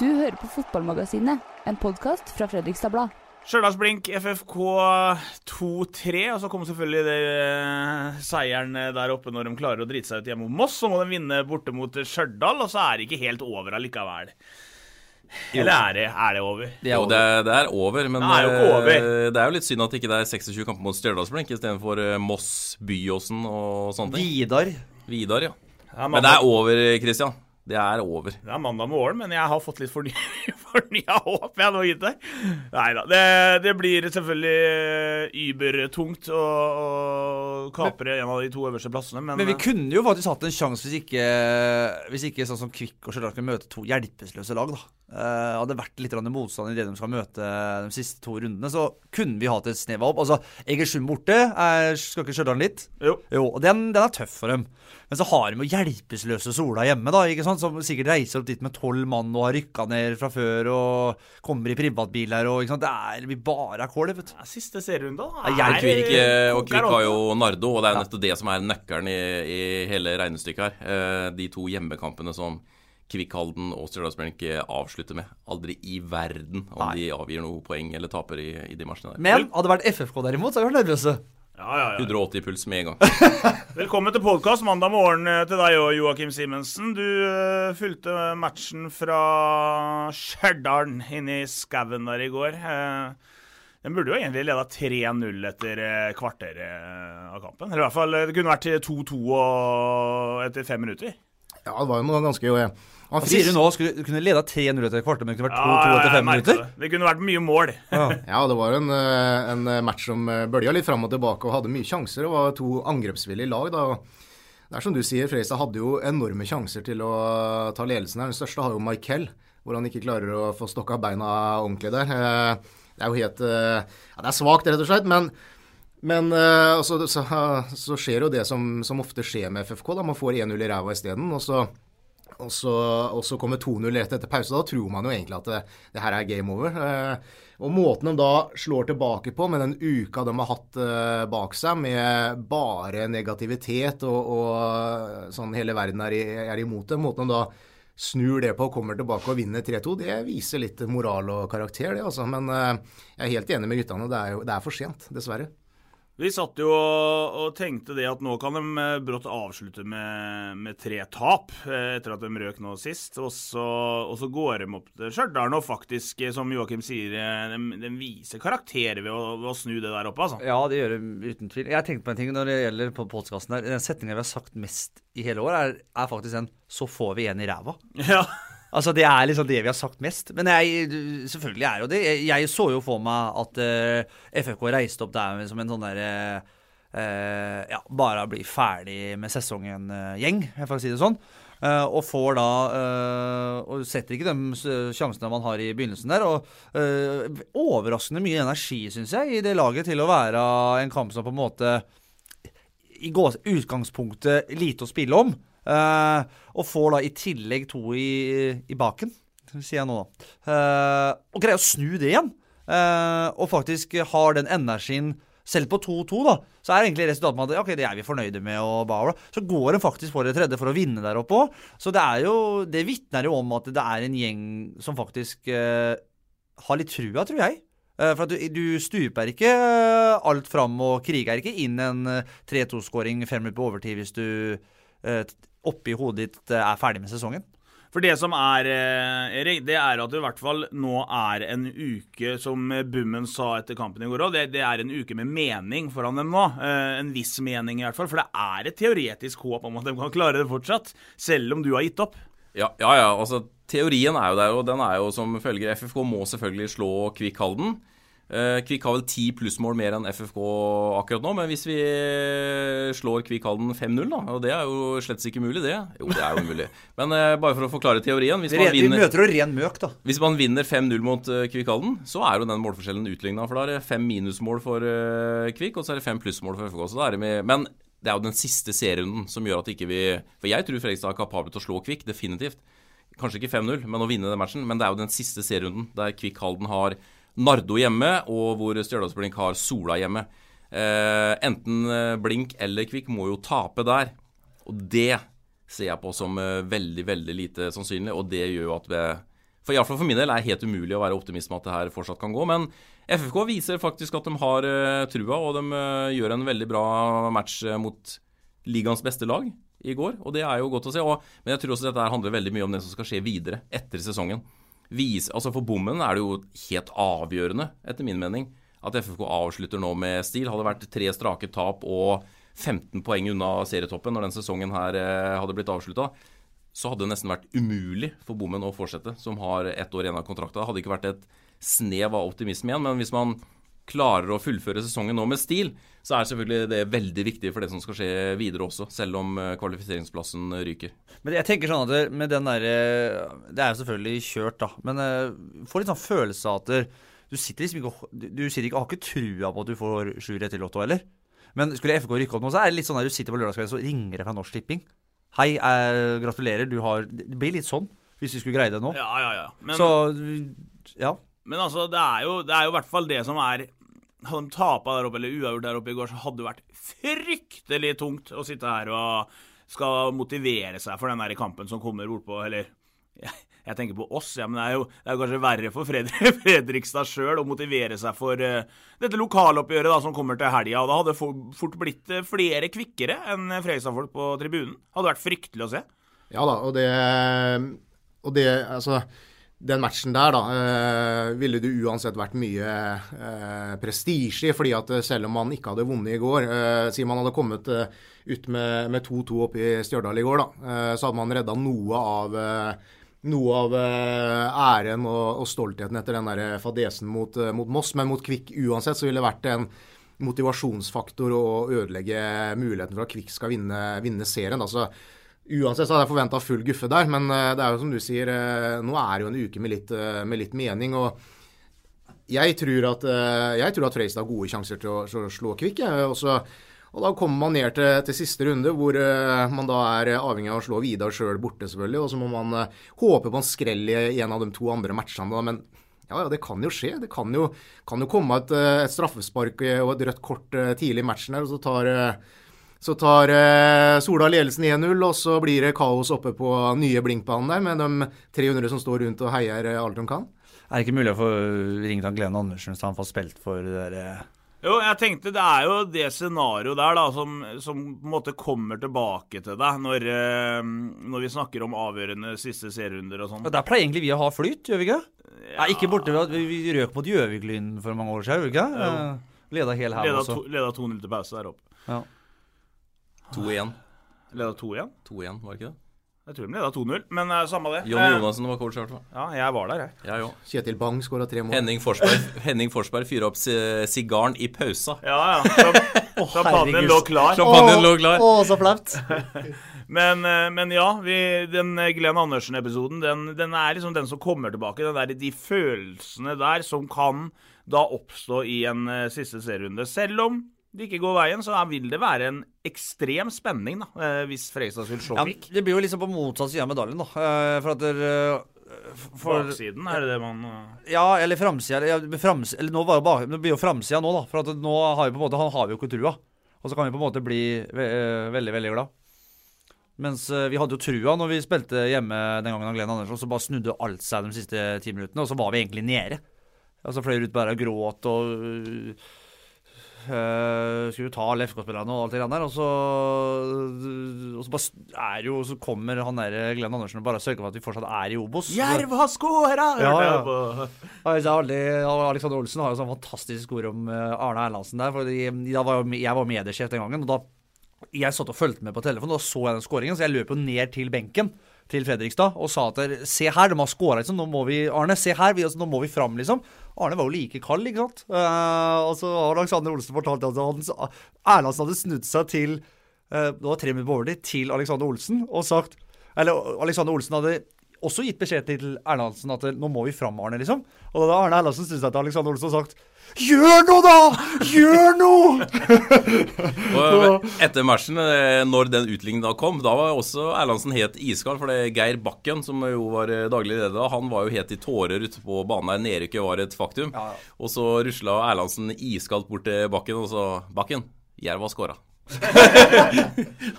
Du hører på Fotballmagasinet, en podkast fra Fredrikstad Blad. Stjørdals-Blink FFK 2-3, og så kommer selvfølgelig det, eh, seieren der oppe når de klarer å drite seg ut hjemme mot Moss. Så må de vinne borte mot Stjørdal, og så er det ikke helt over allikevel. Eller er det, er det over? Det er, jo, det, er, det er over, men Det er jo over. eh, det er jo litt synd at ikke det er 26 kamper mot Stjørdalsblink istedenfor eh, Moss, Byåsen og sånne ting. Vidar. Vidar, ja. Ja, Men det er over, Christian. Det er over. Det er mandag morgen, men jeg har fått litt forny fornya håp jeg nå, gitt Nei da. Det, det blir selvfølgelig eh, übertungt å, å kapre en av de to øverste plassene, men, Men vi eh, kunne jo faktisk hatt en sjanse hvis ikke, hvis ikke sånn som Kvikk og Stjørdal kunne møte to hjelpeløse lag. da. Uh, hadde vært litt motstand i det de skal møte de siste to rundene, så kunne vi hatt et snev av opp. Altså, Egersund borte, er, skal ikke Stjørdal litt? Jo. Jo, og den, den er tøff for dem. Men så har de jo hjelpeløse Sola hjemme, da, ikke sant? Som sikkert reiser opp dit med tolv mann og har rykka ned fra før og kommer i privatbil her og ikke sant? Det er, blir bare kål, vet du. ja, Siste serierunde, da. Er- Kvik, og Kvik har jo. Nardo, og det er nettopp det som er nøkkelen i, i hele regnestykket her. Eh, De to hjemmekampene som Kvikkhalden og Stjørdalsblink eh, avslutter med. Aldri i verden om Nei. de avgir noe poeng eller taper i, i de matchene der. Men hadde det vært FFK derimot, så hadde vi vært nervøse. Ja, ja, ja. 180 puls med en gang. Velkommen til podkast mandag morgen eh, til deg og Joakim Simensen. Du uh, fulgte matchen fra Stjørdal inne i skauen der i går. Uh, den burde jo egentlig leda 3-0 etter uh, kvarter eh, av kampen. Eller i hvert fall, eh, det kunne vært 2-2 etter fem minutter. Ja, det var jo noe ganske jo, Han Hva sier du nå? Skulle du kunne leda 3-0 etter et kvarter, men det kunne vært 2-2 etter fem minutter? Det. det kunne vært mye mål. Ja, det var en, eh, en match som eh, bølja litt fram og tilbake og hadde mye sjanser. Det var to angrepsvillige lag. da. Det er som du sier, Freistad hadde jo enorme sjanser til å ta ledelsen her. Den største har jo Michael, hvor han ikke klarer å få stokka beina ordentlig der. Eh, Det er jo helt eh, Ja, det er svakt, rett og slett. Men, men uh, så, så, så skjer jo det som, som ofte skjer med FFK. da Man får 1-0 i ræva isteden. Og og så, og så kommer 2-0 rett etter pause. Da tror man jo egentlig at det, det her er game over. Uh, og måten de da slår tilbake på, med den uka de har hatt uh, bak seg, med bare negativitet og, og sånn hele verden er, i, er imot dem, måten de da snur det på og kommer tilbake og vinner 3-2, det viser litt moral og karakter, det altså. Men jeg er helt enig med guttene. Det er jo det er for sent, dessverre. Vi satt jo og, tenkte det at nå kan de eh, brått avslutte med, med tre tap, eh, etter at de røk nå sist. Og så, og så går de opp til Stjørdal og faktisk, eh, som Joakim sier, de, de viser karakter ved å, ved å snu det der oppe, altså. Ja, det gjør det uten tvil. Jeg tenkte på en ting når det gjelder på podkasten her. Den setninga vi har sagt mest i hele år, er, er faktisk den 'så får vi en i ræva'. Ja. Altså, Det er liksom det vi har sagt mest. Men jeg, selvfølgelig er jo det. Jeg, jeg så jo for meg at uh, FFK reiste opp der som en sånn derre Ja, bare bli ferdig med sesongen-gjeng, for å si det sånn. Uh, og får da eh, Og setter ikke de sjansene man har i begynnelsen der. Og eh, overraskende mye energi, syns jeg, i det laget til å være en kamp som på en måte i utgangspunktet lite å spille om. Eh, og får da i tillegg to i, i baken, sier jeg nå, da. Uh, og greier å snu det igjen. Uh, og faktisk har den energien selv på 2-2, da, så er egentlig resultatet med at ok, det er vi fornøyde med. og bla, bla. Så går en faktisk for det tredje for å vinne der oppe òg. Så det er jo, det vitner jo om at det er en gjeng som faktisk uh, har litt trua, tror jeg. Uh, For at du, du stuper ikke uh, alt fram og kriger ikke inn en eh, 3-2-skåring fem minutter på overtid hvis du oppi hodet ditt eh, er ferdig med sesongen. For det som er, eh, Erik, det er at det i hvert fall nå er en uke, som Bummen sa etter kampen i går òg, det, det er en uke med mening foran dem nå. Eh, En viss mening, i hvert fall. For det er et teoretisk håp om at de kan klare det fortsatt, selv om du har gitt opp. Ja, ja, ja, altså teorien er jo der, og den er jo som følger FFK må selvfølgelig slå Kvikk Halden. Eh, Kvikk har vel ti plussmål mer enn FFK akkurat nå, men hvis vi slår Kvikk Halden 5-0, da, og det er jo slett ikke mulig, det. Jo, det er jo mulig. Men uh, bare for å forklare teorien hvis man Vi møter jo ren møk, da. hvis man vinner 5-0 mot uh, Kvikk Halden, så er jo den målforskjellen utligna. For da er det fem minusmål for uh, Kvikk, og så er det fem plussmål for FK. Så da er det med, men det er jo den siste serierunden som gjør at ikke vi For jeg tror Fredrikstad er kapable til å slå Kvikk, definitivt. Kanskje ikke 5-0, men å vinne den matchen. Men det er jo den siste serierunden der Kvikk Halden har Nardo hjemme, og hvor Stjørdalsblink har Sola hjemme. Eh, enten eh, Blink eller Kvikk må jo tape der. Og det ser jeg på som eh, veldig, veldig lite sannsynlig, og det gjør jo at vi For iallfall for min del er det helt umulig å være optimist med at det her fortsatt kan gå. Men FFK viser faktisk at de har trua, og de gjør en veldig bra match mot ligaens beste lag i går. Og det er jo godt å se. Og, men jeg tror også dette handler veldig mye om det som skal skje videre etter sesongen. Vis, altså For bommen er det jo helt avgjørende, etter min mening, at FFK avslutter nå med stil. Hadde det vært tre strake tap og 15 poeng unna serietoppen når den sesongen her hadde blitt avslutta, så hadde det nesten vært umulig for Bommen å fortsette, som har ett år igjen av kontrakta. Det hadde ikke vært et snev av optimisme igjen, men hvis man klarer å fullføre sesongen nå med stil, så er selvfølgelig det veldig viktig for det som skal skje videre også, selv om eh, kvalifiseringsplassen ryker. Men jeg tenker sånn at med den derre Det er jo selvfølgelig kjørt, da. Men eh, får litt sånn følelse av at du sitter liksom ikke Du sitter ikke, har ikke trua på at du får sju rett i Lotto, heller. Men skulle FK rykke opp nå, så er det litt sånn at du sitter på lørdagskvelden, så ringer det fra Norsk Tipping. Hei, eh, gratulerer, du har Det blir litt sånn, hvis vi skulle greie det nå. Ja, ja, ja. Men, så, ja. Men altså, det er jo, det i hvert fall det som er Hadde de tapa der oppe, eller uavgjort der oppe i går, så hadde det vært fryktelig tungt å sitte her og skal motivere seg for den der kampen som kommer bortpå, eller jeg tenker på oss, ja, men det er jo, det er kanskje verre for Fredrik, Fredrikstad sjøl å motivere seg for uh, dette lokaloppgjøret da, som kommer til helga. Da hadde det fort blitt uh, flere kvikkere enn Fredrikstad-folk på tribunen. Hadde vært fryktelig å se. Ja da, og det, og det Altså, den matchen der, da, uh, ville det uansett vært mye uh, prestisje i. fordi selv om man ikke hadde vunnet i går, siden man hadde kommet ut med 2-2 oppe i Stjørdal i går, da, så hadde man redda noe av noe av eh, æren og, og, stoltheten etter den der fadesen mot, eh, mot, Moss. Men mot Kvikk uansett så ville det vært en motivasjonsfaktor å ødelegge muligheten for at Kvikk skal vinne, vinne serien. Altså, uansett så hadde jeg forventa full guffe der, men eh, det er jo som du sier, nå er det jo en uke med litt, med litt mening. og jeg tror at, jeg at Freistad har gode sjanser til å, til å slå Kvikk. Og så og Da kommer man ned til, til siste runde, hvor uh, man da er avhengig av å slå Vidar sjøl borte, selvfølgelig. Og så må man uh, håpe på en skrell i en av de to andre matchene. Men ja, ja, det kan jo skje. Det kan jo, kan jo komme et, eh, et, straffespark og et rødt kort tidlig i matchen her, og så tar så tar eh, ledelsen 1-0, og så blir det kaos oppe på nye blinkbanen der med de 300 som står rundt og heier alt de kan. Er det ikke mulig å få ringt Glenn Andersen så han får spilt for det der jo, jeg tenkte det er jo det scenarioet der da, som, som, på en måte kommer tilbake til deg når, uh, når vi snakker om avgjørende siste serierunder og sånn. Der pleier egentlig vi å ha flyt, gjør vi ikke? Ja. Nei, ikke borte ved at vi, vi røk mot Gjøvik-Lyn for mange år siden, gjør vi ikke? Ja. Uh, leda hel her også. Leda 2-0 til pause der oppe. Ja. 2-1. Leda 2-1? 2-1, var det ikke det? Jeg tror de leda 2-0, men uh, samme det. Jon eh, Jonassen var coach i hvert fall. Ja, jeg var der, jeg. jeg Kjetil Bang skåra tre mål. Henning Forsberg, Henning Forsberg fyrer opp sigaren i pausa. Ja, ja. Champagnen lå klar. Champagnen lå klar. Å, så flaut. men, men, ja, vi, den Glenn Andersen-episoden, den, den, er liksom den som kommer tilbake. Den der, de følelsene der som kan da oppstå i en uh, siste serierunde. Selv om det ikke går veien, så vil det være en ekstrem spenning da, eh, hvis Fredrikstad skulle slå Vik. Ja, det blir jo liksom på motsatt side av medaljen, da. Eh, for at der, eh, for, Baksiden, er det det man Ja, eller framsida. Ja, eller nå var det, bak, det blir jo framsida nå, da. For at nå har vi på en måte, han har vi jo ikke trua. Og så kan vi på en måte bli veldig, veldig glad. Mens vi hadde jo trua når vi spilte hjemme den gangen av Glenn Andersen, så bare snudde alt seg de siste ti minuttene, og så var vi egentlig nede. Altså Flere ut bare og gråt og Uh, skulle ta alle FK-spillerne og alt det der. Og så, og så, bare er jo, så kommer han der Glenn Andersen og bare sørger for at vi fortsatt er i Obos. Jerv har skåra! Ja, ja. Alexander Olsen har jo sånn fantastisk ord om eh, Arne Erlandsen der. For jeg var, jo var mediesjef den gangen. og da jeg satt og fulgte med på telefonen, og så jeg den skåringen, så jeg løp jo ned til benken til Fredrikstad og sa at se her, de har skåra, liksom. Nå må vi Arne, se her, vi, altså, nå må vi fram, liksom. Arne var jo like kald, ikke sant. Uh, og så har Alexander Olsen fortalt at han, Erlandsen hadde snudd seg til uh, Det var tre minutter på overtid, til Alexander Olsen og sagt Eller Alexander Olsen hadde også gitt beskjed til Erlandsen at nå må vi fram, Arne, liksom. Og da hadde Arne Erlandsen snudd seg til Alexander Olsen og sagt Gjør noe, da! Gjør noe! og etter matchen, eh, når den utligningen da kom, da var også Erlandsen helt iskald. For det Geir Bakken, som jo var eh, daglig leder han var jo helt i tårer ute på banen der. Nedrykket var et faktum. Ja, ja. Og så rusla Erlandsen iskaldt bort til Bakken og så Bakken, Jerv har skåra.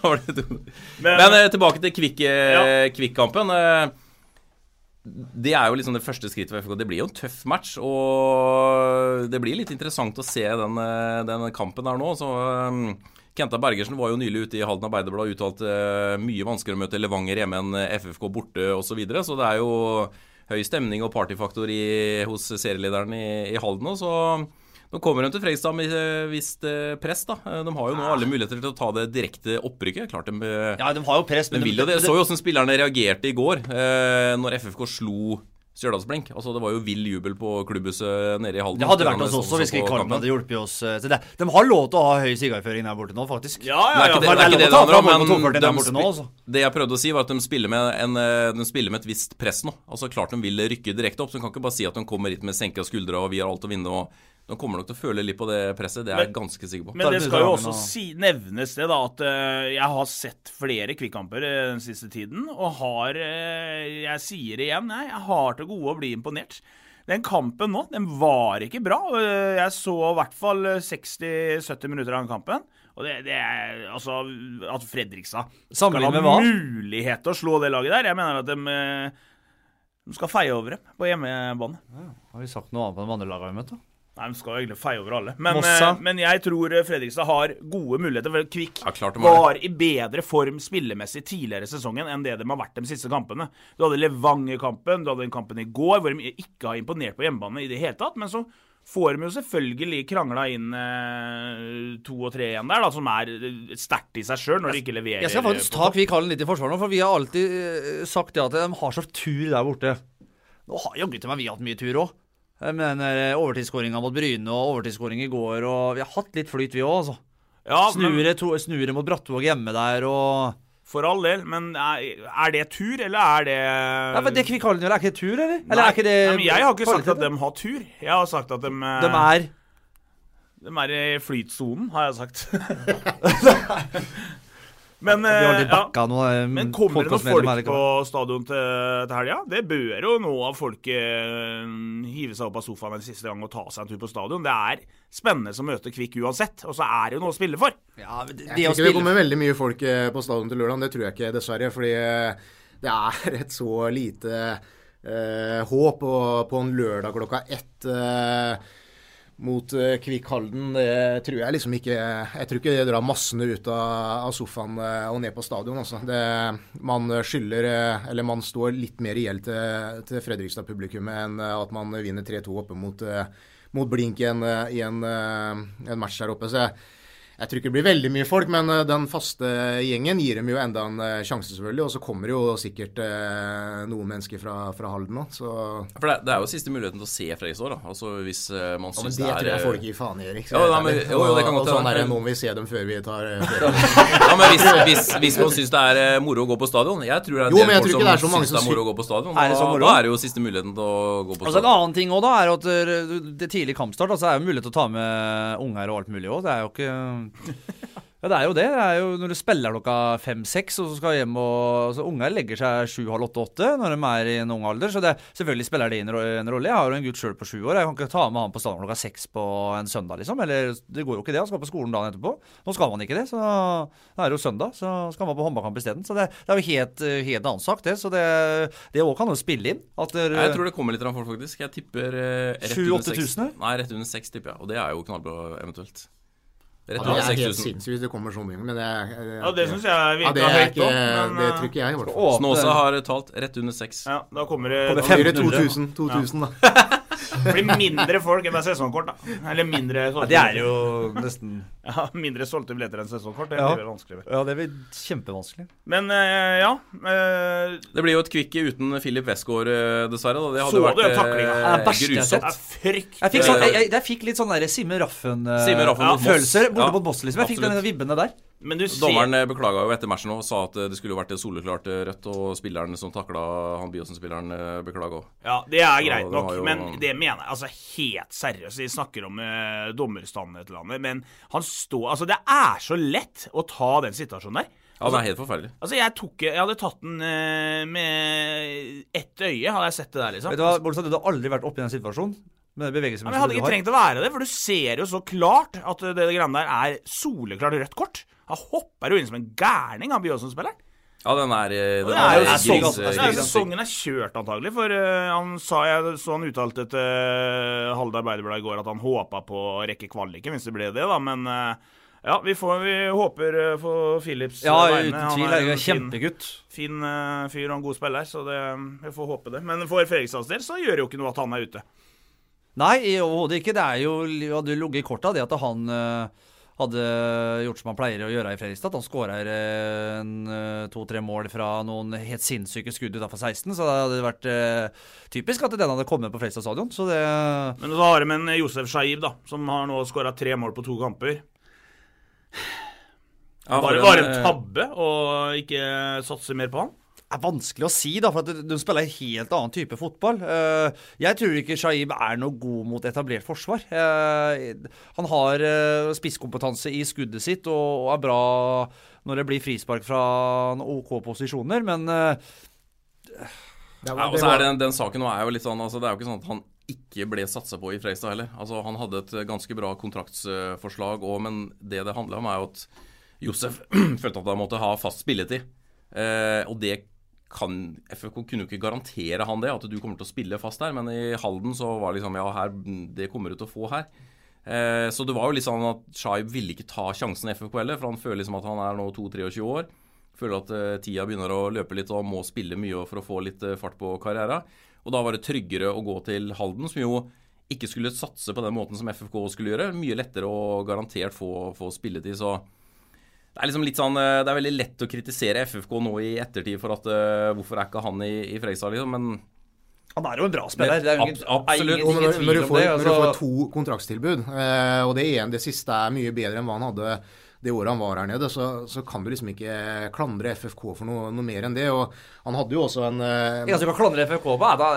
Men, Men, eh, tilbake til Kvikk-kampen. Kvikk det er jo liksom det første skrittet for FK. Det blir jo en tøff match. Og det blir litt interessant å se den, eh, den kampen her nå. Så um, Kenta Bergersen var jo nylig ute i Halden Arbeiderblad og uttalte uh, mye vanskeligere å møte Levanger hjemme enn FFK borte osv. Så, videre. så det er jo høy stemning og partyfaktor i, hos serielederen i, i Halden Så nå kommer de til Fredrikstad med eh, visst press. da. De har jo nå alle muligheter til å ta det direkte opprykket. Klart de, Ja, de har jo press, de vil jo det. Jeg så jo hvordan spillerne reagerte i går eh, når FFK slo Stjørdalsblink. Altså, det var jo vill jubel på klubbhuset nede i Halden. Det hadde vært oss også hvis ikke Kalmen hadde hjulpet oss eh, til det. De har lov til å ha høy sigarføring der borte nå, faktisk. Ja, ja, ja. Det er ikke det det, er det det handler om, men de, de, nå, altså. det jeg prøvde å si, var at de spiller, med en, eh, de spiller med et visst press nå. Altså Klart de vil rykke direkte opp, så de kan ikke bare si at de kommer hit med senka skuldre og vi har alt å vinne. og de kommer nok til å føle litt på det presset, det er jeg ganske sikker på. Men det skal jo også si, nevnes det da at uh, jeg har sett flere kvikkamper uh, den siste tiden, og har uh, Jeg sier det igjen, jeg, jeg har til gode å bli imponert. Den kampen nå, den var ikke bra. Jeg så i hvert fall 60-70 minutter av den kampen. Og det, det, er altså At Fredrikstad skal ha mulighet til å slå det laget der Jeg mener at de, de skal feie over dem på hjemmebane. Ja, har vi sagt noe annet på de andre lagene vi møtte? Nei, De skal egentlig feie over alle. Men, eh, men, jeg tror Fredrikstad har gode muligheter. For Kvikk ja, var i bedre form spillemessig tidligere i sesongen enn det de har vært de siste kampene. Du hadde Levanger-kampen, du hadde den kampen i går hvor de ikke har imponert på hjemmebane i det hele tatt. Men så får de jo selvfølgelig krangla inn eh, to og tre igjen der, da, som er eh, sterkt i seg sjøl når de ikke leverer. Jeg skal faktisk ta Kvikk Hallen litt i forsvar nå, for vi har alltid sagt sagt det at de har så tur der borte. Nå har jaggu til meg vi hatt mye tur òg. Men den overtidsskåringa mot Bryne og overtidsskåring i går, og vi har hatt litt flyt, vi òg, altså. Ja, snure, snure mot Brattvåg hjemme der og For all del, men er, det tur, eller er det ja, men Det Kvikkhallen gjør, er ikke tur, eller? eller Nei, er ikke det Nei, jeg har ikke sagt at de har tur. Jeg har sagt at de eh, De er De er i flytsonen, har jeg sagt. Men, vi ja, noe, eh, men kommer det noen folk på stadion til, til helga? Det bør jo noe av folk eh, hive seg opp av sofaen en siste gang og ta seg en tur på stadion. Det er spennende som møter Kvikk uansett, og så er det jo noe å spille for. Ja, det, jeg tror ikke det kommer veldig mye folk eh, på stadion til lørdag, det tror jeg ikke, dessverre. Fordi eh, det er et så lite eh, håp på, på en lørdag klokka ett. Eh, mot uh, Kvikkhalden. Det tror jeg liksom ikke Jeg tror ikke det drar massene ut av, sofaen uh, og ned på stadion. Altså. Det, man skylder uh, Eller man står litt mer i gjeld til, til Fredrikstad-publikummet enn at man vinner 3-2 oppe mot, mot Blink i en, i en, en match der oppe. Så jeg, jeg tror ikke det blir veldig mye folk, men eh, den faste gjengen gir dem jo enda en eh, sjanse, selvfølgelig. Og så kommer det jo sikkert eh, noen mennesker fra, fra Halden òg, så For det, det, er jo siste muligheten til å se Fredrikstad, da. Altså hvis man syns ja, det er det tror jeg folk gir faen i, Erik. Ja, da, men, jo, jo, det kan godt sånn er det noen vil se dem før vi tar Ja, men hvis, hvis, hvis man syns det er moro å gå på stadion Jeg tror det er en del folk som syns det er moro å gå på stadion. Er det så moro? Da er det jo siste muligheten til å gå på stadion. Altså En annen ting også da er at det tidlig kampstart altså, er jo mulighet til å ta med unger og alt mulig òg. Det er jo ikke Ja, det er jo det. det er jo Når du spiller klokka fem-seks og så skal hjem og altså, Unger legger seg sju, halv åtte, åtte når de er i en ung alder. Så det, selvfølgelig spiller det en rolle. Jeg har jo en gutt sjøl på sju år. Jeg kan ikke ta med han på stadion klokka seks på en søndag, liksom. Eller det går jo ikke det. Han skal på skolen dagen etterpå. Nå skal man ikke det, så da er det jo søndag. Så skal man på håndballkamp isteden. Så det, det, er jo helt, helt annet sagt, det. Så det òg kan jo spille inn. Der, jeg tror det kommer litt folk, faktisk. Jeg tipper eh, rett under seks. Nei, rett under seks, tipper jeg. Og det er jo knallbra, eventuelt. Rett ja, det er helt sinnssykt hvis det kommer så mye. Men det, jeg, ja, det syns jeg virka ja, høyt òg. Det tror ikke jeg, i hvert fall. Snåsa har talt rett under seks. Ja, da kommer det, kommer det 2000, 2000 da. Det blir mindre folk enn det er sesongkort, da. Eller mindre ja, Det er jo nesten Ja, mindre solgte billetter enn sesongkort. Det ja. blir vanskelig. Ja, det blir kjempevanskelig. Men uh, ja uh, Det blir jo et kvikk uten Filip Westgård, uh, dessverre. Da. Det hadde så vært uh, grusomt. Jeg, jeg, fikk sånn, jeg, jeg, fikk litt sånn Simme Raffen-følelser borte mot Boss. liksom. Jeg fikk den vibbene der. Men du ser... Dommeren beklaga jo etter matchen og sa at det skulle jo vært soleklart rødt, og spilleren som takla han Biosen-spilleren, beklaga òg. Ja, det er greit nok, jo... men det mener jeg altså helt seriøst. Vi snakker om uh, dommerstanden i dette landet, men han står Altså, det er så lett å ta den situasjonen der. Ja, det er helt forferdelig. Altså, Jeg tok Jeg hadde tatt den uh, med ett øye, hadde jeg sett det der, liksom. Vet Du hva, Bolstad, du har aldri vært oppe i den situasjonen. Med ja, men Jeg hadde ikke trengt å være det, for du ser jo så klart at det, det greiene der er soleklart rødt kort. Han hopper jo inn som en gærning, han Byåsen-spilleren. Ja, den er, eh, den Det er er er er sesongen er kjørt, antagelig. For uh, han sa jeg så han uttalte til uh, Halde Arbeiderblad i går at han håpa på å rekke kvaliken, hvis det ble det, da. Men uh, ja, vi, får, vi håper uh, for Philips eh, Ja, vegne. uten Han tvil. er er en kjempegutt. Fin, fin eh, fyr og en god spiller, så det, vi får håpe det. Men for Fredrikstads del så gjør det jo ikke noe at han er ute. Nei, overhodet ikke. Det er jo hadde ligget i korta det at han eh, hadde gjort som han pleier å gjøre i Fredrikstad. Han skårer eh, eh, to-tre mål fra noen helt sinnssyke skudd utafor 16. Så det hadde vært eh, typisk at den hadde kommet på Fredrikstad stadion. Så det Men så har vi en Josef Shaib, da, som har nå skåra tre mål på to kamper. Ja, Var det bare en tabbe å ikke satse mer på han? Er vanskelig å si, da, for at de spiller en helt annen type fotball. Eh, Jeg tror ikke Shaib er noe god mot etablert forsvar. Eh, Han har eh, spisskompetanse i skuddet sitt og er bra når det blir frispark fra OK posisjoner, men Ja, og så er var, den, den saken nå er jo litt sånn altså Det er jo ikke sånn at han ikke ble satsa på i Freistad heller. Altså Han hadde et ganske bra kontraktsforslag òg, men det det handla om, er jo at Josef følte at han måtte ha fast spilletid. Eh, og det kan FFK kunne jo ikke garantere han det, at du kommer til å spille fast der. Men i Halden så var det liksom Ja, her, det kommer du til å få her. Eh, så det var jo litt sånn at Shaib ville ikke ta sjansen i FFK heller, for han føler liksom at han er nå 22-23 år. Føler at eh, tida begynner å løpe litt og må spille mye for å få litt eh, fart på karrieren. Og da var det tryggere å gå til Halden, som jo ikke skulle satse på den måten som FFK skulle gjøre. Mye lettere å garantert få, få spilletid. Så det er liksom litt sånn eh, Det er veldig lett å kritisere FFK nå i ettertid for at eh, hvorfor er ikke han i, i Fredrikstad, liksom. Men han er jo en bra spiller. Det er jo ingen, Ab- absolutt. Ingen, ingen når, når, du får, det. når du får Altså, to kontraktstilbud, eh, og det, ene, det siste er mye bedre enn hva han hadde det året han var her nede, så, så kan du liksom ikke klandre FFK for noe, noe mer enn det. Og han hadde jo også en eneste du kan klandre FFK på, er da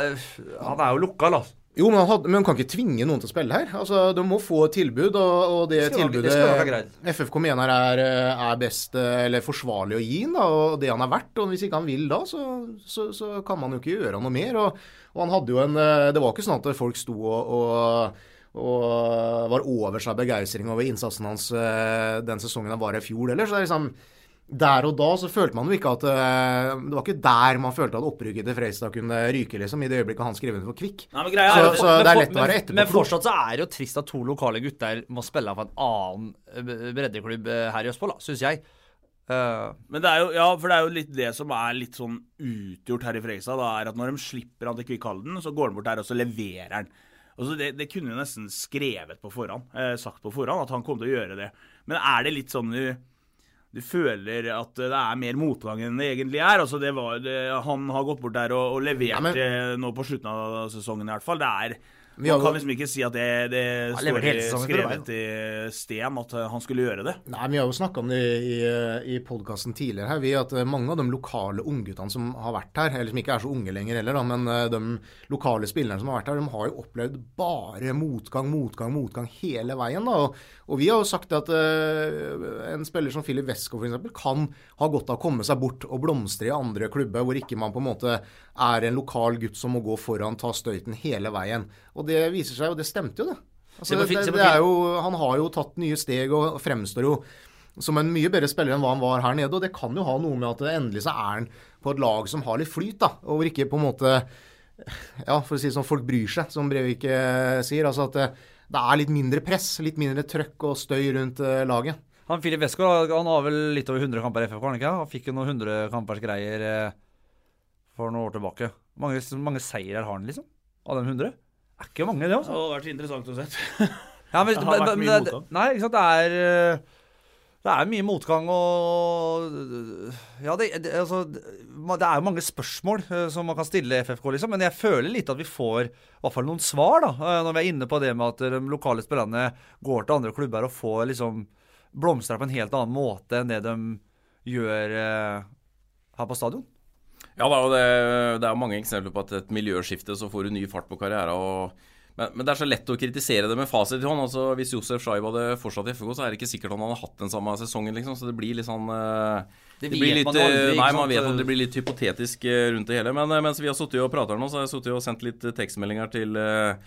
Han er jo lokal, da. Jo, men han, hadde, men han kan ikke tvinge noen til å spille her. Altså, De må få et tilbud, og, og det Det tilbudet. FFK mener er, eh, er best eh, eller forsvarlig å gi ham, og det han er verdt. og Hvis ikke han vil da, så, så, så kan man jo ikke gjøre noe mer. Og, og han hadde jo en eh, Det var ikke sånn at folk sto og, og og var over seg begeistring over innsatsen hans den sesongen han var i fjor heller. Så det er liksom der og da så følte man jo ikke at eh, Det var ikke der man følte at opprykket til Freistad kunne ryke, liksom, i det øyeblikket han skrev under for Kvikk. Nei, men greia Så, er, så det er lett lett å være men, etterpå. men fortsatt så er det jo trist at to lokale gutter må spille for en annen eh, breddeklubb eh, her i Østfold, syns jeg. Eh, Men det er jo, ja, for det er jo litt det som er litt sånn utgjort her i Fredrikstad. da, er at Når de slipper han til Kvikkhalden, så går han bort der og så leverer han. Og så det, det kunne jo nesten skrevet på forhånd, eh, sagt på forhånd, at han kom til å gjøre det. Men er det litt sånn du, føler at det er mer motgang enn det egentlig er? Altså det var, det, Han har gått bort der og, og levert Ja, men- eh, nå på slutten av sesongen i hvert fall. Det er Vi Man har kan liksom ikke si at det, det Han står skrevet i sten at eh, han skulle gjøre det. Nei, Vi har jo snakka om det i, i podkasten tidligere her, vi, at eh, mange av de lokale ungguttene som har vært her, eller som ikke er så unge lenger heller, da, men de lokale spillerne som har vært her, de har jo opplevd bare motgang, motgang, motgang hele veien. da, og, og Vi har jo sagt at uh, en spiller som Filip Wesko f.eks. kan ha godt av å komme seg bort og blomstre i andre klubber, hvor ikke man på en måte er en lokal gutt som må gå foran, ta støyten hele veien. Og det viser seg jo, det stemte jo, det. Altså, det, det, det er jo, han har jo tatt nye steg og fremstår jo som en mye bedre spiller enn hva han var her nede. Og det kan jo ha noe med at endelig så er han på et lag som har litt flyt, da. Og hvor ikke på en måte Ja, for å si det sånn, folk bryr seg, som Brevik eh, sier. Altså at det, det er litt mindre press, litt mindre trøkk og støy rundt eh, laget. han Filip Westgård han har vel litt over 100 kamper i FFK, han ikke? Han fikk jo noen 100 kampers greier eh, for noen år tilbake. Mange, mange seirer har han, liksom? Av de 100? Er ikke mange, det, Det altså. hadde vært interessant å se. Ja, men, Det har vært mye motgang. Nei, ikke sant. Det er eh, det er mye motgang og Ja, det, det, altså, det er jo mange spørsmål eh, som man kan stille FFK, liksom. Men jeg føler litt at vi får i hvert fall noen svar, da. eh, Når vi er inne på det med at de lokale spillerne går til andre klubber og får liksom blomstra på en helt annen måte enn det de gjør eh, her på stadion. Ja, det er jo det, det er mange eksempler på at et miljøskifte så får du ny fart på karrieren. Og, men, men det er så lett å kritisere det med fasit i hånd. Altså, hvis Josef Shaib hadde fortsatt i FK, så er det ikke sikkert han hadde hatt den samme sesongen. liksom, Så det blir litt sånn uh, Det det blir litt, man aldri, eh, Nei, man vet at det blir litt hypotetisk eh, rundt det hele. Men mens vi har sittet og pratet nå, så har jeg sittet og sendt litt tekstmeldinger til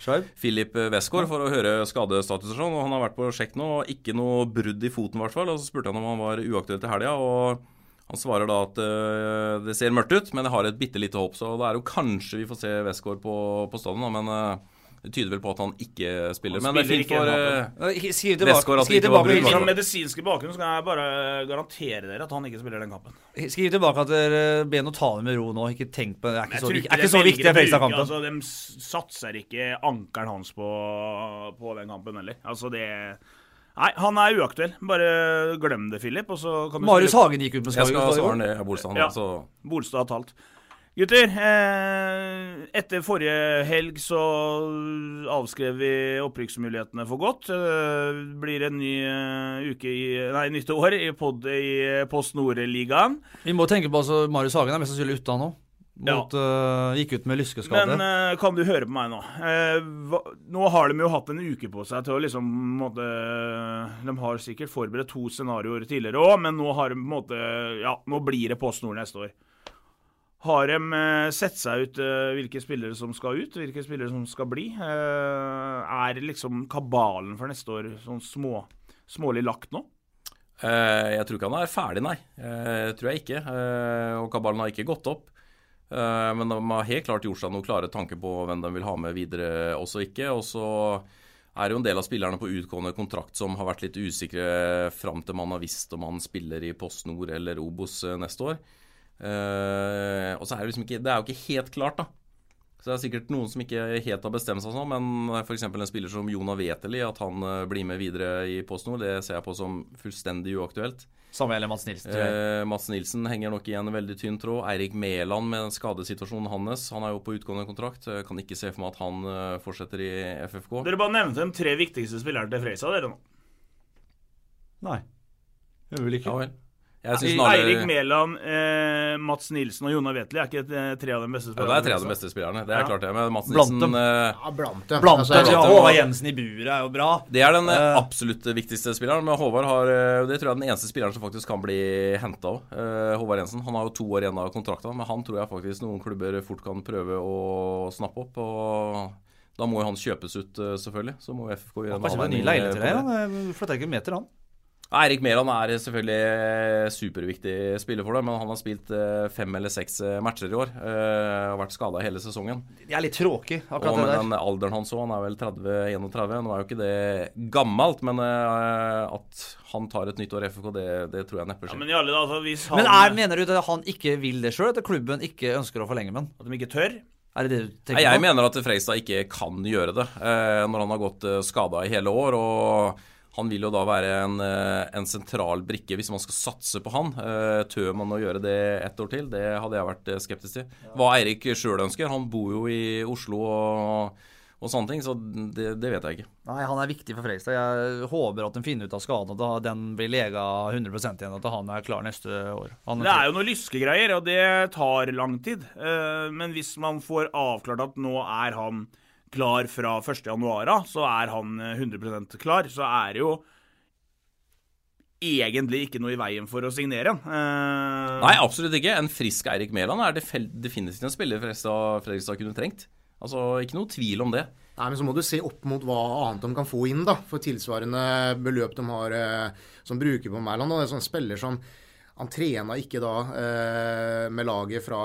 Scheib? Philip Westgård for å høre skadestatus og sånn. Og han har vært på sjekk nå, ikke noe brudd i foten i hvert fall. Og så spurte han om han var uaktuell til helga. og Han svarer da at det ser mørkt ut, men jeg har et bitte lite håp. Så da er jo kanskje vi får se Westgård på, på stadion, men det tyder vel på at han ikke spiller. Han men det er fint for den øh, Skriv Westgård tilbake, at skriv det ikke var tilbake, Med for det. medisinske bakgrunn skal jeg bare garantere dere at han ikke spiller den kampen. skriv tilbake at dere be ham ta det med ro nå. Ikke tenk på det. Det er ikke så, ikke, er ikke så viktig, å bruke- Fredrikstad-kampen. Altså, de satser ikke ankelen hans på, på den kampen heller. Altså, det Nei, han er uaktuell. Bare glem det, Philip. Så kan Marius Hagen gikk ut med Jeg skal svare ned Bolstad. Ja. Altså, Bolstad har talt. Gutter, eh, etter forrige helg så avskrev vi opprykksmulighetene for godt. Eh, blir en ny eh, uke i Nei, nytt år i, pod, i Post Nord-ligaen. Vi må tenke på altså, Marius Hagen er mest sannsynlig ute nå. Mot, øh, gikk ut med lyskeskade. Men uh, kan du høre på meg nå? Uh, hva, nå har de jo hatt en uke på seg til å liksom måtte, De har sikkert forberedt to scenarioer tidligere òg, men nå har de på en måte Ja, nå blir det Post Nord neste år. Har de eh, sett seg ut eh, hvilke spillere som skal ut, hvilke spillere som skal bli? Eh, er liksom kabalen for neste år sånn små, smålig lagt nå? Jeg tror ikke han er ferdig, nei. Det tror jeg ikke. Og kabalen har ikke gått opp. Men de har helt klart gjort seg noen klare tanker på hvem de vil ha med videre, også ikke. Og så er det jo en del av spillerne på utgående kontrakt som har vært litt usikre fram til man har visst om han spiller i Post Nord eller Obos neste år. Eh, og så er det liksom ikke Det er jo ikke helt klart, da. Så det er sikkert noen som ikke helt har bestemt seg sånn, men f.eks. en spiller som Jona Veteli, at han eh, blir med videre i Post Nord, det ser jeg på som fullstendig uaktuelt. Samme gjelder Mats Nilsen, tror jeg. Eh, Mats Nilsen henger nok i en veldig tynn tråd. Eirik Mæland med skadesituasjonen hans, han er jo på utgående kontrakt. Jeg kan ikke se for meg at han eh, fortsetter i FFK. Dere bare nevnte de tre viktigste spillerne til Freisa, dere nå. Nei. Gjør vel ikke. Ja vel. Jeg synes snarere Eirik Mæland, eh, Mats Nilsen og Jona Vetli er ikke eh, tre av de beste ja. Det er tre av de beste spillerne, det er Ja. klart det. Men Mats Blant dem. eh, Ja, blant dem. Blant Altså, dem. Ja. Håvard Jensen i buret er jo bra. Det er den eh, Eh. absolutt viktigste spilleren. Men Håvard har eh, Det tror jeg er den eneste spilleren som faktisk kan bli henta òg. Håvard Jensen. Han har jo to år igjen av kontrakta, men han tror jeg faktisk noen klubber fort kan prøve å snappe opp. Og da må jo han kjøpes ut, eh, selvfølgelig. Så må FFK gjøre en Kanskje det var en ny leilighet eh, til deg? Han flytta ikke en meter, han. Eirik Mæland er selvfølgelig superviktig spiller for det, men han har spilt eh, fem eller seks eh, matcher i år. eh, Og vært skada hele sesongen. Det er litt tråkig, Og akkurat med det der. den alderen han så, han er vel 30-31, nå er jo ikke det gammelt, men eh, at han tar et nytt år i FFK, det, det tror jeg neppe Ja, men i alle, altså, hvis han Men er, mener du at han ikke vil det sjøl? At klubben ikke ønsker å forlenge med han? At de ikke tør? Er det det du Nei, jeg på? mener at Freistad ikke kan gjøre det eh, når han har gått eh, skada i hele år. og han vil jo da være en, eh, en sentral brikke hvis man skal satse på han. Eh, Tør man å gjøre det ett år til? Det hadde jeg vært eh, skeptisk til. Hva Eirik sjøl ønsker. Han bor jo i Oslo og, og sånne ting, så det, det vet jeg ikke. Nei, han er viktig for Fredrikstad. Jeg håper at de finner ut av skaden, at den blir lega 100% igjen, at han er klar neste år. Han Det er jo noen lyskegreier, og det tar lang tid. Eh, Men hvis man får avklart at nå er han klar fra 1. januar så er han eh, 100% klar, så er det jo egentlig ikke noe i veien for å signere han. Eh, Nei, absolutt ikke. En frisk Eirik Mæland er definitivt en spiller Fredrikstad, Fredrikstad kunne trengt. Altså, Ikke noe tvil om det. Nei, men så må du se opp mot hva annet de kan få inn, da. For tilsvarende beløp de har eh, som bruker på Mæland. Det er sånn spiller som han trena ikke da eh, med laget fra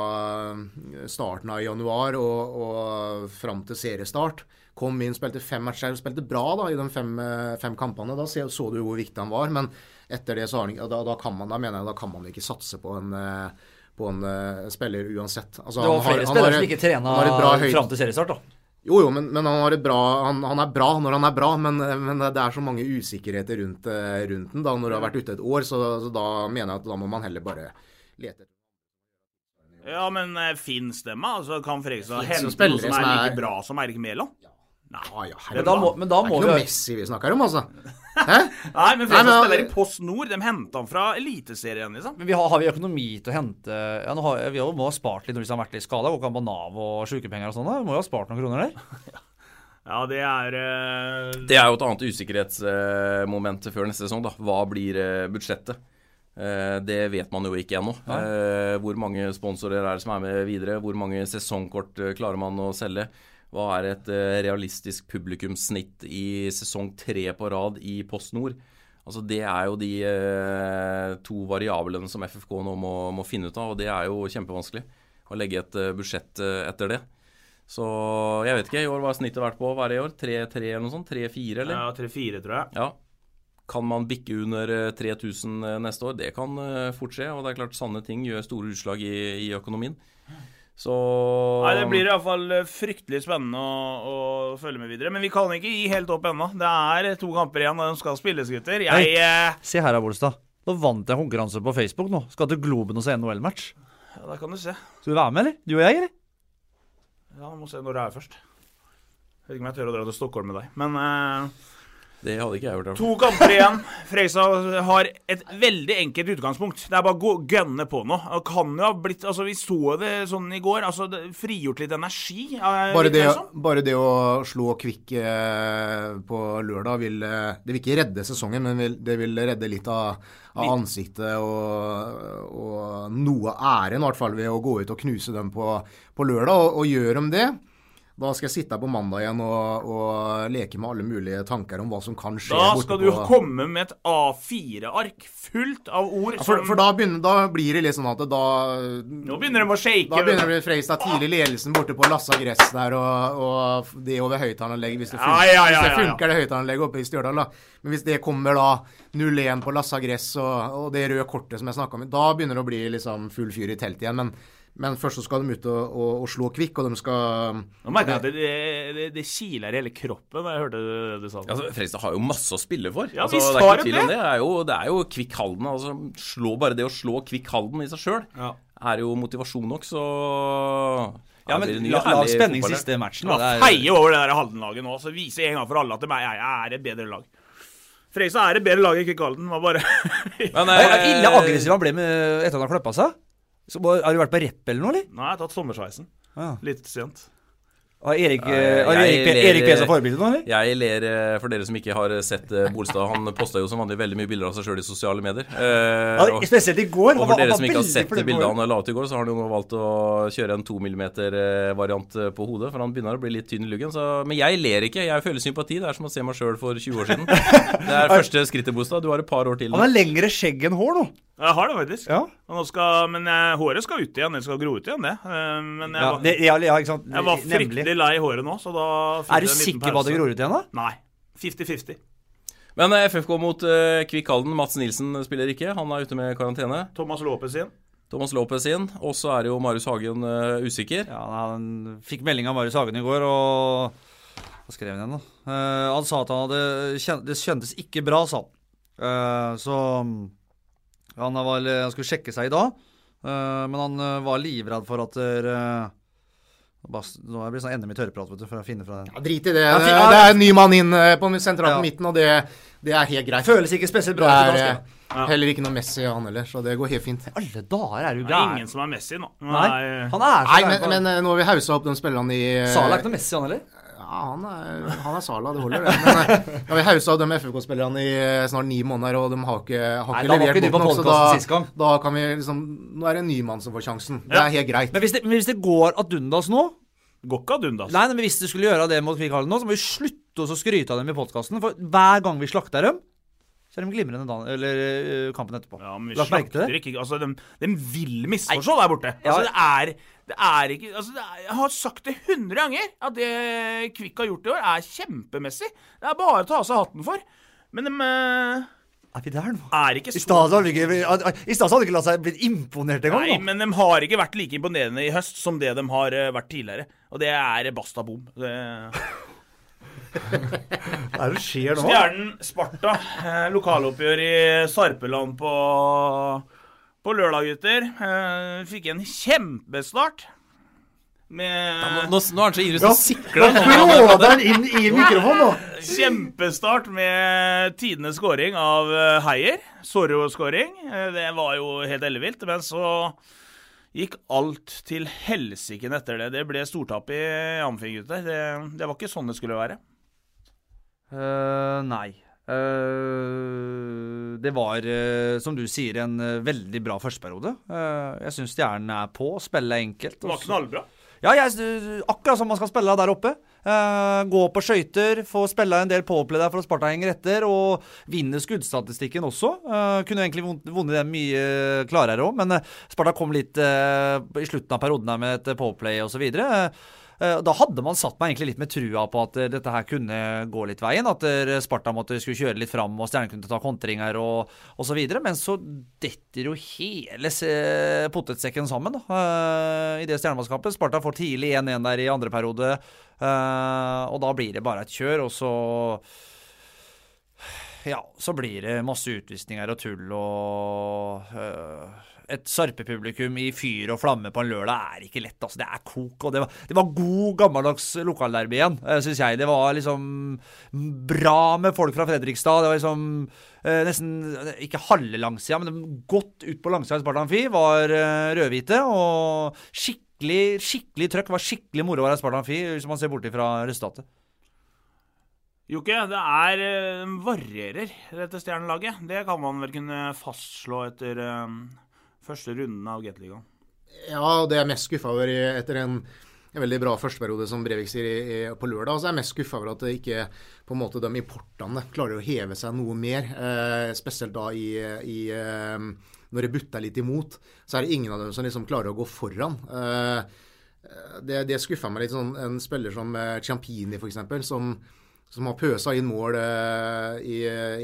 starten av januar og, og fram til seriestart. Kom inn, spilte fem matcher, spilte bra da i de fem, eh, fem kampene. Da så, så du hvor viktig han var. Men etter det så har han da, da, kan man, da mener jeg da kan man ikke satse på en eh, på en uh, spiller uansett. Altså, Det var han har- flere spillere har- som ikke trena fram til seriestart, da. Jo, jo, men, men han, bra, han, han er bra når han er bra, men, men det er så mange usikkerheter rundt, eh, rundt den da, når du har vært ute et år, så, så da mener jeg at da må man heller bare lete etter Ja, men uh, fins dem. Altså, kan Fredrikstad hente noen som er like bra som Eirik Mæland? Nei. Ja, ja, Men da må, men da det er må ikke vi noe Messi vi snakker om, altså. Hæ? Nei, men Fredrikstad men- spiller i Post Nord. De henta han fra Eliteserien, liksom. Men vi har, har vi økonomi til å hente ja, nå har, Vi må ha spart litt når vi har vært litt skada. Går ikke an på Nav og sykepenger og sånn. Vi må jo ha spart noen kroner der. Ja, det er uh... Det er jo et annet usikkerhetsmoment før neste sesong. da. Hva blir uh, budsjettet? Eh, Det vet man jo ikke ennå. Eh, Hvor mange sponsorer er det som er med videre? Hvor mange sesongkort klarer man å selge? Hva er et eh, realistisk publikumssnitt i sesong tre på rad i Post Nord? Altså Det er jo de eh, to variablene som FFK nå må, må, finne ut av, og det er jo kjempevanskelig. Å legge et uh, budsjett etter det. Så jeg vet ikke, i år hva har snittet vært på? Hva er det i år? 3-3 eller noe sånt? 3-4, eller? Ja, 3-4, tror jeg. Ja. Kan man bikke under 3000 neste år? Det kan fort skje. Og det er klart sanne ting gjør store utslag i, i økonomien. Så Nei, Det blir iallfall fryktelig spennende å, å, følge med videre. Men vi kan ikke gi helt opp ennå. Det er to kamper igjen, og de skal spilles, gutter. Jeg eh... Se her, Bolstad. Nå vant jeg konkurranse på Facebook nå. Skal til Globen og se NHL-match. Ja, det kan du se. Skal du være med, eller? Du og jeg, eller? Ja, må se når det er først. Jeg vet ikke om jeg tør å dra til Stockholm med deg, men eh... Det hadde ikke jeg gjort. To kamper igjen. Freisa har et veldig enkelt utgangspunkt. Det er bare å gønne på noe. Kan jo ha blitt, altså Vi så det sånn i går. altså det, Frigjort litt energi. Bare det, bare det, å slå Kvikk eh, på lørdag vil Det vil ikke redde sesongen, men vil, det vil redde litt av, av ansiktet og, og, noe æren, i hvert fall, ved å gå ut og knuse dem på, på lørdag. Og, og gjør de det da skal jeg sitte her på mandag igjen og, og, leke med alle mulige tanker om hva som kan skje. Da skal du på... komme med et A4-ark fullt av ord. Ja, for, for da, begynner, da, blir det litt sånn at da Nå begynner de å shake. Da begynner det å freise deg tidlig ledelsen borte på Lassa Gress der, og, og det over høyttaleranlegget hvis det ja, ja, hvis det, funker det høyttaleranlegget oppe i Stjørdal. da. Men hvis det kommer da 0-1 på Lassa Gress og, og det røde kortet som jeg snakka om, da begynner det å bli liksom full fyr i teltet igjen. men men først så skal de ut og, og, og slå Kvikk, og de skal Nå merker jeg at det, det, det kiler i hele kroppen da jeg hørte det du sa. Altså, Fredrikstad har jo masse å spille for. Ja, altså, det er ikke tvil om det. Det er jo, det er jo Kvikk Halden. Altså, slå, bare det å slå Kvikk Halden i seg sjøl ja. er jo motivasjon nok, så ja, men la, la spenning siste matchen. Da. Feie over det der Halden-laget nå, så vise en gang for alle at jeg er et bedre lag. Fredrikstad er et bedre lag enn Kvikk Halden. Var bare men, eh, Ille aggressiv han ble med etter at han kløppa seg. Så, har du vært på rep eller noe, eller? Nei, jeg har tatt sommersveisen. Ja. Litt sent. Har Erik, uh, Erik, ler, Erik P som forbilde nå, eller? Jeg ler eh, for dere som ikke har sett uh, Bolstad. Han posta jo som vanlig veldig mye bilder av seg sjøl i sosiale medier. Uh, ja, spesielt i går. Og for dere som ikke har sett bildet han la ut i går, så har han jo nå valgt å kjøre en 2 mm-variant på hodet, for han begynner å bli litt tynn i luggen. Så, men jeg ler ikke. Jeg føler sympati. Det er som å se meg sjøl for 20 år siden. Det er første skrittet, Bolstad. Du har et par år til. Han har lengre skjegg enn hår nå. Jeg har det faktisk. Ja. Skal, men jeg, håret skal ut igjen. Det skal gro ut igjen, det. Uh, men jeg, ja, var, det, ja, ja, ikke sant? jeg var fryktelig lei håret nå, så da Er du sikker på at det gror ut igjen, da? Nei. 50-50. Men uh, FFK mot uh, Kvikk Halden. Mats Nilsen spiller ikke. Han er ute med karantene. Thomas Lopez inn. Thomas Lopez inn. Og så er jo Marius Hagen usikker. Ja, Han fikk melding av Marius Hagen i går, og Hva skrev han igjen, da? han sa at han hadde kjent, Det kjentes ikke bra, sa han. så han, var, han, skulle sjekke seg i dag, uh, men han uh, var livredd for at uh, nå blir det sånn enda i tørrprat vet du, for å finne fra den. Ja, Drit i det. Det, er en ny mann inn på sentralen ja. midten, og det, det, er helt greit. Føles ikke spesielt bra. Det er ja. heller ikke noe Messi, han heller, så det går helt fint. Alle dager er du gæren. Det er ingen som er Messi nå. Nei, han er Nei men, men, nå har vi haussa opp de spillerne i Sala er ikke noe Messi, han heller? Ja, han er, han er Sala, det holder, det. Men ja, eh, vi hausa de FFK-spillerne i eh, snart ni måneder, og de har ikke, har Nei, ikke levert godt nok. Så da, da, kan vi liksom Nå er det en ny mann som får sjansen. Det er helt greit. Men hvis det, men hvis det går ad undas nå Går ikke ad undas. Nei, men hvis du skulle gjøre det mot Kvikkhallen nå, så må vi slutte å skryte av dem i podkasten. For hver gang vi slakter dem, så er de glimrende dagen, eller uh, kampen etterpå. Ja, men vi slakter ikke Altså, de, de vil misforstå der borte. Altså, det er det er ikke altså er, Jeg har sagt det 100 ganger at det Kvikk har gjort i år, er kjempemessig. Det er bare å ta av seg hatten for. Men de er vi der nå? Er ikke så... I stad hadde de ikke latt seg blitt imponert engang. Nei, men de har ikke vært like imponerende i høst som det de har eh, vært tidligere. Og det er basta bom. Det... Hva er det skjer nå? Stjernen Sparta. Eh, lokaloppgjør i Sarpeland på på lørdag, gutter. Uh, fikk en kjempestart. Med ja, nå, nå, er han så ivrig som sikler. Han inn i mikrofonen? Kjempestart med tidenes scoring av uh, Heier. Sorro-scoring. Uh, det var jo helt ellevilt. Men så gikk alt til helsike etter det. Det ble stortap i Amfin, gutter. Det, det, var ikke sånn det skulle være. Uh, nei. Uh, det var, uh, som du sier, en uh, veldig bra førsteperiode. jeg syns Stjernen er på, spiller enkelt. Det var knallbra. Ja, jeg, akkurat som man skal spille der oppe. Uh, gå på skøyter, få spille en del powerplay der for at Sparta henger etter, og vinne skuddstatistikken også. Uh, kunne egentlig vunnet den mye klarere òg, men uh, Sparta kom litt i slutten av perioden her med et powerplay osv. Uh, Eh, da hadde man satt meg egentlig litt med trua på at eh, dette her kunne gå litt veien. At eh, Sparta måtte skulle kjøre litt fram og Stjernen kunne ta kontringer og osv. Men så detter jo hele potetsekken sammen da, i det stjernemannskapet. Sparta får tidlig 1-1 der i andre periode, og da blir det bare et kjør. Og så ja, så blir det masse utvisninger og tull og et sarpepublikum i fyr og flamme på en lørdag er ikke lett. altså Det er kok. og Det var, det var god, gammeldags lokalderby igjen, eh, syns jeg. Det var liksom bra med folk fra Fredrikstad. Det var liksom eh, nesten ikke halve langsida, men godt ut på langsida i Sparta Amfi var eh, rødhvite. Og skikkelig skikkelig trøkk. Var skikkelig moro å være i Sparta Amfi, hvis man ser bort fra resultatet. Jokke, det er varierer, dette stjernelaget. Det kan man vel kunne fastslå etter Første runden av Gateligaen. Ja, det er mest skuffa over etter en, en, veldig bra førsteperiode, som Brevik sier, på lørdag, så er jeg mest skuffa over at ikke på en måte de importene klarer å heve seg noe mer. Eh, spesielt da i, i eh, Når det butter litt imot, så er det ingen av dem som liksom klarer å gå foran. Eh, det, det skuffa meg litt. sånn En spiller som eh, Ciampini, f.eks., som som har pøsa inn mål uh, i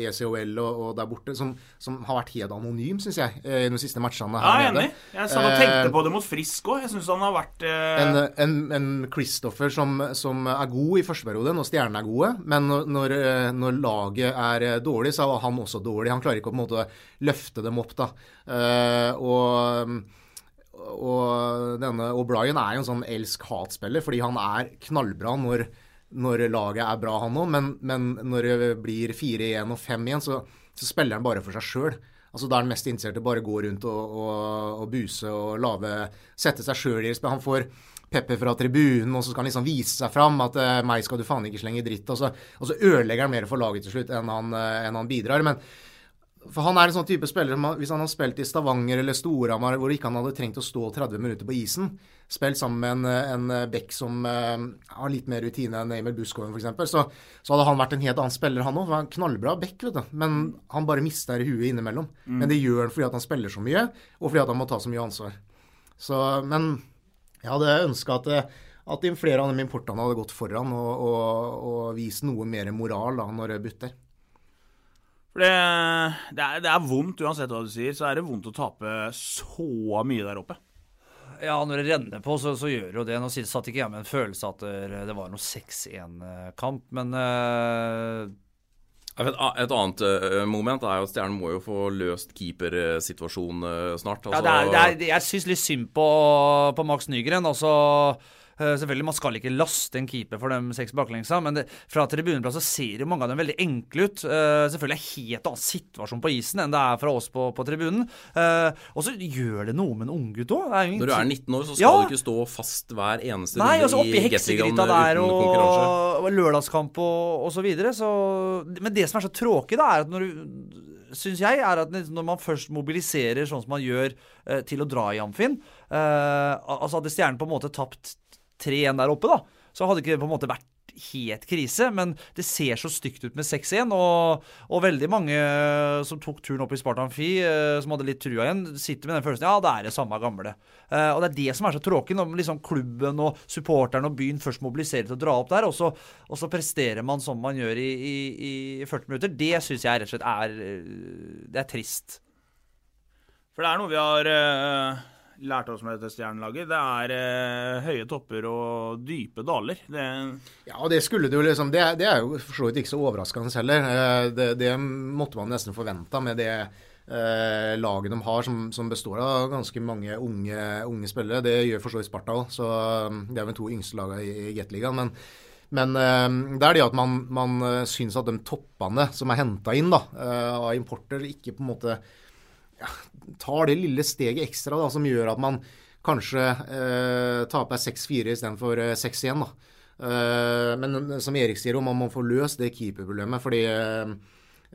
ECHL og, og, der borte, som, som, har vært helt anonym, syns jeg, eh, i de siste matchene her ja, nede. Enig. Jeg satt og tenkte uh, på det mot Frisk òg. Jeg syns han har vært uh... En, en, en Christopher som, som, er god i første periode, når stjernene er gode, men når, når, laget er dårlig, så er han også dårlig. Han klarer ikke å på en måte løfte dem opp, da. og og denne O'Brien er jo en sånn elsk-hat-spiller, fordi han er knallbra når når laget er bra, han òg, men, men, når det blir 4-1 og 5-1, så, så, spiller han bare for seg sjøl. Altså, da er han mest interessert i å bare gå rundt og, og, og buse og lave Sette seg sjøl i. Han får pepper fra tribunen, og så skal han liksom vise seg fram at uh, 'meg skal du faen ikke slenge dritt'. Og så, og så ødelegger han mer for laget til slutt enn han, uh, enn han bidrar. Men for han er en sånn type spiller som hvis han har spilt i Stavanger eller Storhamar, hvor ikke han hadde trengt å stå 30 minutter på isen, spilt sammen med en, en bekk som uh, har litt mer rutine enn Emil Buskoven f.eks., så, så hadde han vært en helt annen spiller, han òg. En knallbra bekk, vet du. Men han bare mister huet innimellom. Mm. Men det gjør han fordi at han spiller så mye, og fordi at han må ta så mye ansvar. Så, men jeg hadde ønska at, at flere av de importene hadde gått foran og, og, og vist noe mer moral da, når det butter. For det, det, er, det, er, vondt, uansett hva du sier, så er det vondt å tape så mye der oppe. Ja, når det renner på, så, så gjør det jo det. Nå satt ikke jeg med en følelse at det, var noe 6-1-kamp, men uh... et, et, annet moment er jo at Stjernen må jo få løst keepersituasjonen snart. Altså... Ja, det er, det er, jeg syns litt synd på, på Max Nygren. Altså selvfølgelig, Man skal ikke laste en keeper for de seks baklengsa, men det, fra tribuneplass så ser jo mange av dem veldig enkle ut. Uh, selvfølgelig er det helt annen situasjon på isen enn det er fra oss på, på tribunen. Uh, og så gjør det noe med en unggutt òg. Når du er 19 år, så skal ja. du ikke stå fast hver eneste Nei, runde altså, i Gateligaen uten og, konkurranse. Og lørdagskamp og, og så videre. Så, men det som er så tråkig, da, er at når du syns jeg, er at når man først mobiliserer sånn som man gjør eh, til å dra i Amfin eh, Altså hadde Stjernen på en måte tapt 3-1 der oppe, da, så hadde ikke det på en måte vært helt krise, men det ser så stygt ut med 6-1. Og, og, veldig mange som tok turen opp i Spartan Fi, eh, som hadde litt trua igjen, sitter med den følelsen ja, det er det samme gamle. Eh, og det er det som er så tråkig, når liksom klubben og supporteren og byen først mobiliserer til å dra opp der, og så, og så presterer man som man gjør i, i, i 40 minutter. Det syns jeg rett og slett er Det er trist. For det er noe vi har lærte oss med dette stjernelaget. Det er eh, høye topper og dype daler. Det ja, det skulle det jo liksom Det, det er jo for så vidt ikke så overraskende heller. Eh, det, det, måtte man nesten forventa med det eh, laget de har, som, som, består av ganske mange unge, unge spillere. Det gjør for så vidt Sparta òg, um, det er vel to yngste lagene i, i Gateligaen. Men, men eh, det er det at man, man uh, syns at de toppene som er henta inn da, uh, av importer, ikke på en måte ja, tar det lille steget ekstra da, som gjør at man kanskje eh, taper 6-4 istedenfor 6-1. Eh, men som Erik sier, man må få løst det keeperproblemet. fordi eh,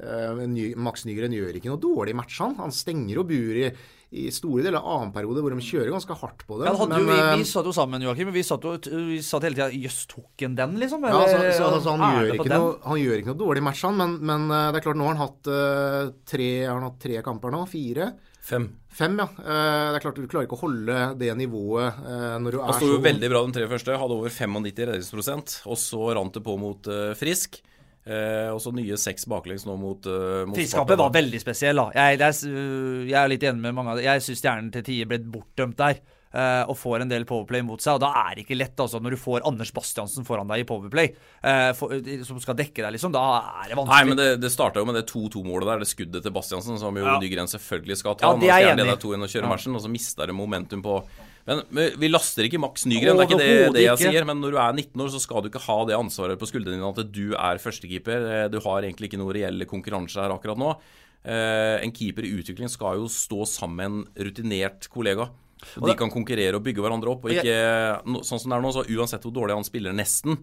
eh, Max Nygren gjør ikke noe dårlig match, han. Han stenger og buer i, i store deler av annen periode hvor de kjører ganske hardt på det. Ja, hadde jo, vi, eh, vi satt jo sammen, Joakim. Vi satt, jo, vi satt hele tida Jøss, tok han den, liksom? Ja, altså, Eller, så, altså, han, er gjør ikke noe, han gjør ikke noe dårlig match, han. Men, men eh, det er klart, nå har han hatt eh, tre, har han hatt tre kamper nå. Fire? Fem. Fem, ja. Eh, det er klart Du klarer ikke å holde det nivået eh, når du er så Han sto jo veldig bra de tre første, hadde over 95 redningsprosent. Og så rant det på mot eh, Frisk. Eh, og så nye seks baklengs nå mot, uh, mot Friskapet var veldig spesiell, da. Jeg, er, øh, jeg er litt enig med mange av det. Jeg syns stjernen til tider ble bortdømt der. Uh, og får en del powerplay mot seg. Og da er det ikke lett, altså, når du får Anders Bastiansen foran deg i powerplay, uh, for, som skal dekke deg, liksom. Da er det vanskelig. Nei, men det, det starta jo med det 2-2-målet der, det skuddet til Bastiansen, som jo Ja. Nygren selvfølgelig skal ta. Ja, det er jeg enig i. Stjernen leder 2-1 og så mister det momentum på men, men vi laster ikke Max Nygren, det er ikke det, det jeg ikke. sier. Men når du er 19 år, så skal du ikke ha det ansvaret på skuldrene dine at du er førstekeeper. Eh, Du har egentlig ikke noe reell konkurranse her akkurat nå. Eh, En keeper i utvikling skal jo stå sammen med en rutinert kollega. Og de kan konkurrere og bygge hverandre opp. Og ikke, sånn som det er nå, så uansett hvor dårlig han spiller nesten,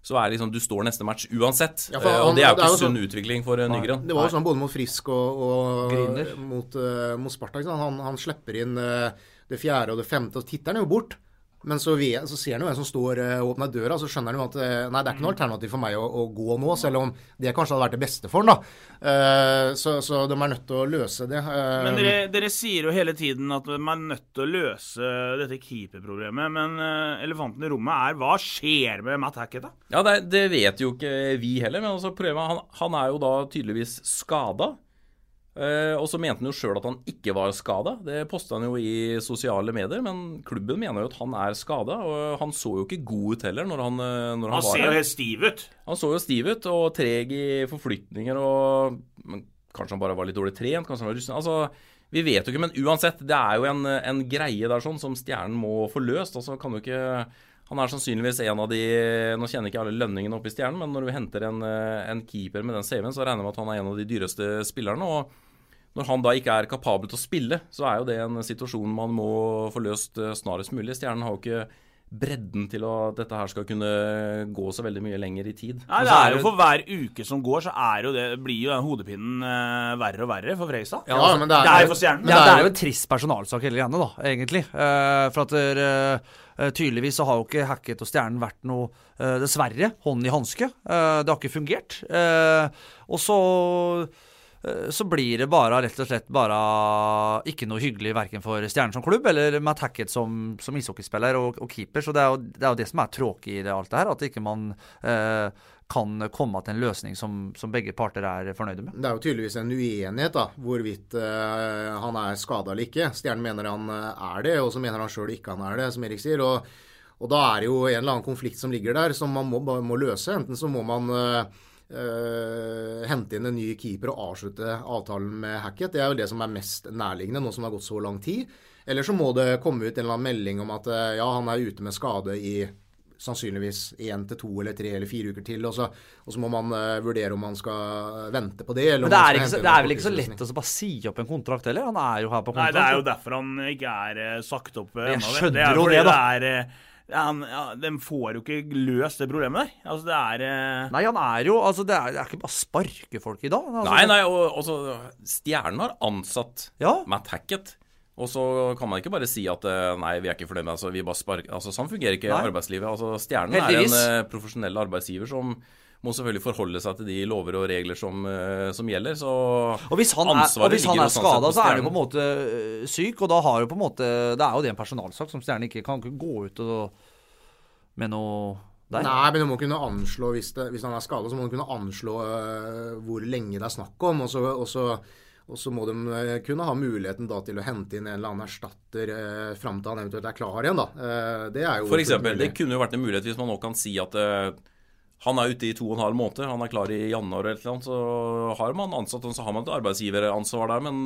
så er det liksom du står neste match uansett. Ja, Eh, han- og det er jo ikke er jo sunn sånn- utvikling for Nygren. Det var jo sånn både mot Frisk og, og mot, uh, mot Spartak. Han, han slipper inn eh, det fjerde og det femte, og titteren er jo bort. Men så, vi, så ser han jo en som står eh, og åpner døra, så skjønner han jo at eh, nei, det er ikke noe alternativ for meg å, å gå nå, selv om det kanskje hadde vært det beste for han. da. Eh, så, så de er nødt til å løse det. Men dere, dere sier jo hele tiden at de er nødt til å løse dette keeperproblemet. Men elefanten i rommet er hva skjer med Matt Hackett, da? Ja, det, det vet jo ikke vi heller, men altså problemet, han, han er jo da tydeligvis skada. Eh, og så mente han jo sjøl at han ikke var skada. Det posta han jo i sosiale medier, men klubben mener jo at han er skada. Og han så jo ikke god ut heller når han, eh, når han, Han var ser jo helt stiv ut. Han så jo stiv ut og treg i forflytninger og men Kanskje han bare var litt dårlig trent? Kanskje han var rusten? Altså, vi vet jo ikke, men uansett, det er jo en, en greie der sånn som Stjernen må få løst. Altså, kan jo ikke han er sannsynligvis en av de Nå kjenner ikke alle lønningene oppe i Stjernen, men når du henter en, eh, en keeper med den CV-en, så regner jeg med at han er en av de dyreste spillerne. og når han da ikke er kapabel til å spille, så er jo det en situasjon man må få løst eh, snarest mulig. Stjernen har jo ikke bredden til at dette her skal kunne gå så veldig mye lenger i tid. Nei, det er er jo For hver uke som går, så er jo det, blir jo den hodepinnen eh, verre og verre for Freistad. Ja, men det er- det er jo for Stjernen. Men ja, det det er er jo- en trist personalsak hele greiene, da, egentlig. Uh, for at eh, uh, tydeligvis så har jo ikke Hackett og Stjernen vært noe Dessverre, hånd i hanske. Det har ikke fungert. Eh, og så så blir det bare rett og slett bare ikke noe hyggelig verken for Stjernen som klubb eller Matt Hackett som, som ishockeyspiller og, og keeper. Så det er, jo, det er jo det som er tråkig i det alt det her, at ikke man eh, kan komme til en løsning som, som begge parter er fornøyde med. Det er jo tydeligvis en uenighet da, hvorvidt eh, han er skada eller ikke. Stjernen mener han eh, er det, og så mener han sjøl ikke han er det, som Erik sier. Og, og da er det jo en eller annen konflikt som ligger der, som man må, må løse. Enten så må man eh, eh, hente inn en ny keeper og avslutte avtalen med Hackett. Det er jo det som er mest nærliggende, nå som det har gått så lang tid. Eller så må det komme ut en eller annen melding om at uh, ja, han er ute med skade i sannsynligvis én til to eller tre eller fire uker til. Og så, og så må man uh, vurdere om man skal vente på det. Eller Men om det er, ikke så, hente det er vel ikke så lett å bare si opp en kontrakt heller? Han er jo her på Nei, det er jo derfor han ikke er sagt opp eh, Jeg skjønner det er jo det, da. Det er, han, ja, de får jo ikke løst det problemet der. Altså, det er eh, Nei, han er jo Altså, det er, det er ikke bare å sparke folk i dag. Altså, Nei, nei, og også Stjernen har ansatt Ja. Matt Hackett. Og så kan man ikke bare si at eh, nei, vi er ikke fornøyd med det. Altså, vi bare sparker. Altså, sånn fungerer ikke Nei. arbeidslivet. Altså, Stjernen Heldigvis. er en eh, profesjonell arbeidsgiver som må selvfølgelig forholde seg til de lover og regler som, eh, som gjelder. Så Og hvis han er, og hvis han er sånn skada, så er han jo på en måte øh, syk, og da har jo på en måte Det er jo det en personalsak som Stjerne ikke kan gå ut og med noe der. Nei, men du må kunne anslå hvis, det, hvis han er skada, så må du kunne anslå uh, hvor lenge det er snakk om. Og så, og så, og så må de kunne ha muligheten da til å hente inn en eller annen erstatter uh, fram til han eventuelt er klar igjen. da. Eh, det er jo For eksempel, det kunne jo vært en mulighet hvis man nå kan si at eh, han er ute i to og en halv måned, han er klar i januar eller noe, så har man ansatt og så har man et arbeidsgiveransvar der. Men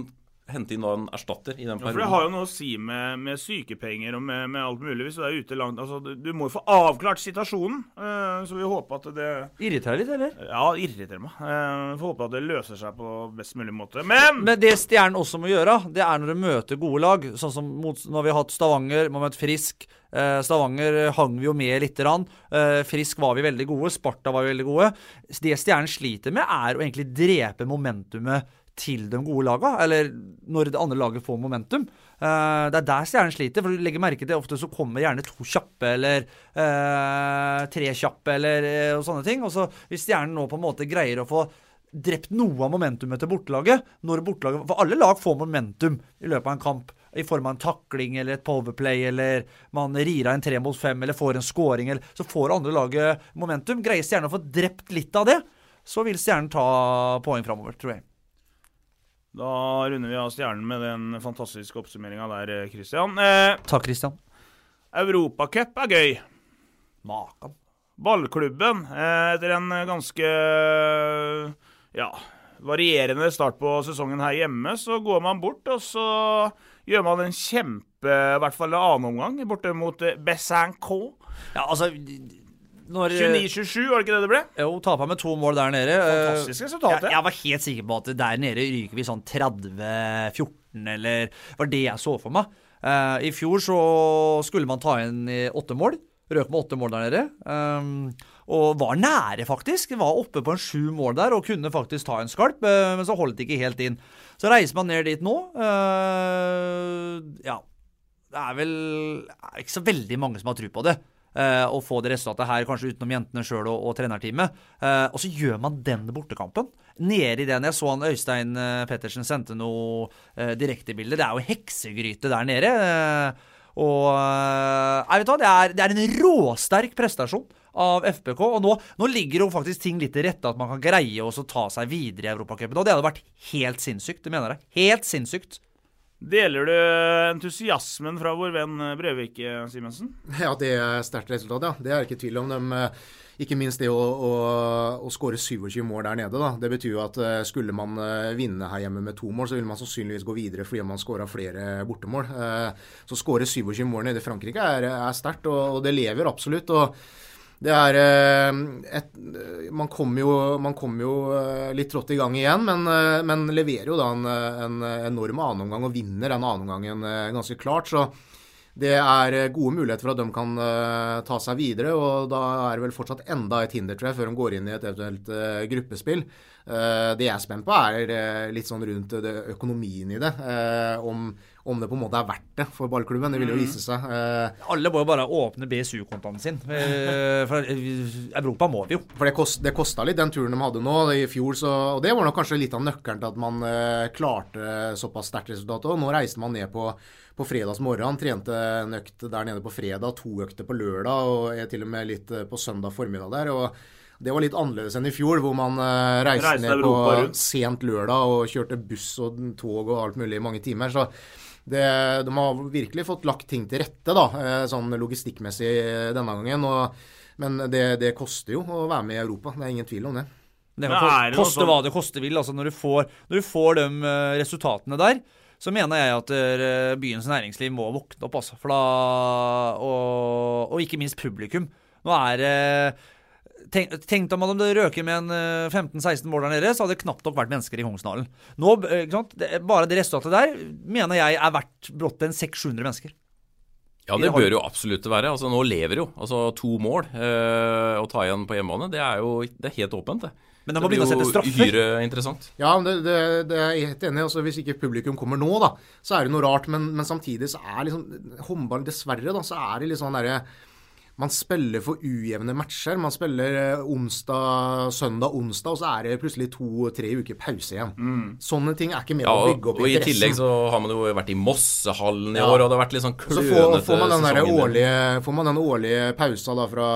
hente inn da en erstatter i den Ja, for Det har jo noe å si med, med sykepenger og med, med alt mulig. Hvis du er ute langt altså, Du du må jo få avklart situasjonen. eh, så vi håper at det Irriterer litt, eller? Ja, irriterer meg. Uh, får håpe at det løser seg på best mulig måte. Men Men det Stjernen også må gjøre, det er når de møter gode lag. Sånn som mot, når vi har hatt Stavanger, man møter Frisk. Eh, Stavanger hang vi jo med lite grann. Eh, Frisk var vi veldig gode. Sparta var vi veldig gode. Det Stjernen sliter med, er å egentlig drepe momentumet til de gode laga, eller når det andre laget får momentum. Uh, det er der Stjernen sliter, for du legger merke til ofte så kommer gjerne to kjappe eller uh, tre kjappe eller uh, og sånne ting. Og så hvis Stjernen nå på en måte greier å få drept noe av momentumet til bortelaget når bortelaget, For alle lag får momentum i løpet av en kamp. I form av en takling eller et powerplay, eller man rir av en tre mot fem, eller får en scoring, eller Så får andre laget momentum. Greier Stjernen å få drept litt av det, så vil Stjernen ta poeng framover, tror jeg. Da runder vi av stjernen med den fantastiske oppsummeringa der, eh, Christian. Eh, Takk, Christian. Europacup er gøy. Makan. Ballklubben, eh, etter en ganske ja, varierende start på sesongen her hjemme, så går man bort, og så gjør man en kjempe, i hvert fall en annen omgang, borte mot eh, Bessin-K. Ja, altså 29-27, var det ikke det det ble? Jo, tapa med to mål der nede. Eh, Fantastisk resultat, Jeg, jeg var helt sikker på at der nede ryker vi sånn 30-14, eller var det jeg så for meg. Eh, I fjor så skulle man ta inn i åtte mål. Røk med åtte mål der nede. Um, og var nære, faktisk. Var oppe på en sju mål der og kunne faktisk ta en skalp, eh, men så holdt det ikke helt inn. Så reiser man ned dit nå. Eh, ja. Det er vel er ikke så veldig mange som har tro på det. Eh, å få det resultatet her, kanskje utenom jentene sjøl og, og trenerteamet. Eh, og så gjør man den bortekampen. Nede i den jeg så han Øystein eh, Pettersen sendte noe direktebilde. Det er jo heksegryte der nede. og jeg vet hva, det er, det er en råsterk prestasjon av FBK. Og nå, nå ligger jo faktisk ting litt til rette at man kan greie å ta seg videre i Europacupen. Og det hadde vært helt sinnssykt. Det mener jeg. Helt sinnssykt. Deler du entusiasmen fra vår venn Brevik, Simensen? Ja, det er sterkt resultat, ja. Det er ikke tvil om. De, eh, ikke minst det å, å, å skåre 27 mål der nede. da. Det betyr jo at eh, skulle man eh, vinne her hjemme med to mål, så ville man sannsynligvis gå videre fordi man skåra flere bortemål. Så å skåre 27 mål nede i Frankrike er, er sterkt, og, og det lever absolutt. og det er eh, et, Man kommer jo, man kom jo eh, litt trått i gang igjen, men, eh, men leverer jo da en, en enorm annenomgang og vinner den annenomgangen eh, ganske klart. Så det er eh, gode muligheter for at de kan eh, ta seg videre, og da er det vel fortsatt enda et hinder, tror jeg, før de går inn i et eventuelt eh, gruppespill. Det jeg er spent på, er litt sånn rundt økonomien i det. om, om det på en måte er verdt det for ballklubben. Det vil jo vise seg. Eh, Alle må jo bare åpne BSU-kontoen sin. Eh, For Europa må vi jo. For det, kost, det kosta litt, den turen de hadde nå i fjor. Så, og det var nok kanskje litt av nøkkelen til at man eh, klarte såpass sterkt resultat. Og nå reiste man ned på, på fredags morgen, trente en økt der nede på fredag, to økter på lørdag og er til og med litt eh, på søndag formiddag der. og det var litt annerledes enn i fjor, hvor man eh, reiste, Reiste ned på rundt. sent lørdag og kjørte buss og tog og alt mulig i mange timer. Så det, de har virkelig fått lagt ting til rette, da, eh, sånn logistikkmessig denne gangen. Og, men det, det koster jo å være med i Europa, det er ingen tvil om det. Det kan det koste sånn- hva det koste vil. Altså når, du får, når du får de resultatene der, så mener jeg at eh, byens næringsliv må våkne opp. Altså. For da, og, og ikke minst publikum. Nå er det Tenk, tenk om de røker med en eh, 15-16 mål der nede, så hadde det knapt nok vært mennesker i Kongsdalen. Nå, eh? Det, bare det resultatet der mener jeg er verdt brått en 600-700 mennesker. Ja, det bør jo absolutt være. Altså, nå lever jo. Altså, To mål eh, å ta igjen på hjemmebane, det er jo det er helt åpent, det. Men de Det må begynne å blir sette jo straffer. uhyre interessant. Ja, det, det, det er jeg helt enig i. Altså, hvis ikke publikum kommer nå, da, så er det noe rart. Men, men samtidig så er liksom håndball Dessverre, da, så er det litt sånn derre man spiller for ujevne matcher. Man spiller eh, onsdag, søndag, onsdag, og så er det plutselig to-tre uker pause igjen. Sånne ting er ikke med Ja, å bygge opp og i tillegg så har man jo vært i Mossehallen i Ja. år, og det har vært litt sånn Så får, klønete får, man den sesongen. årlige, får man den årlige pausa da fra,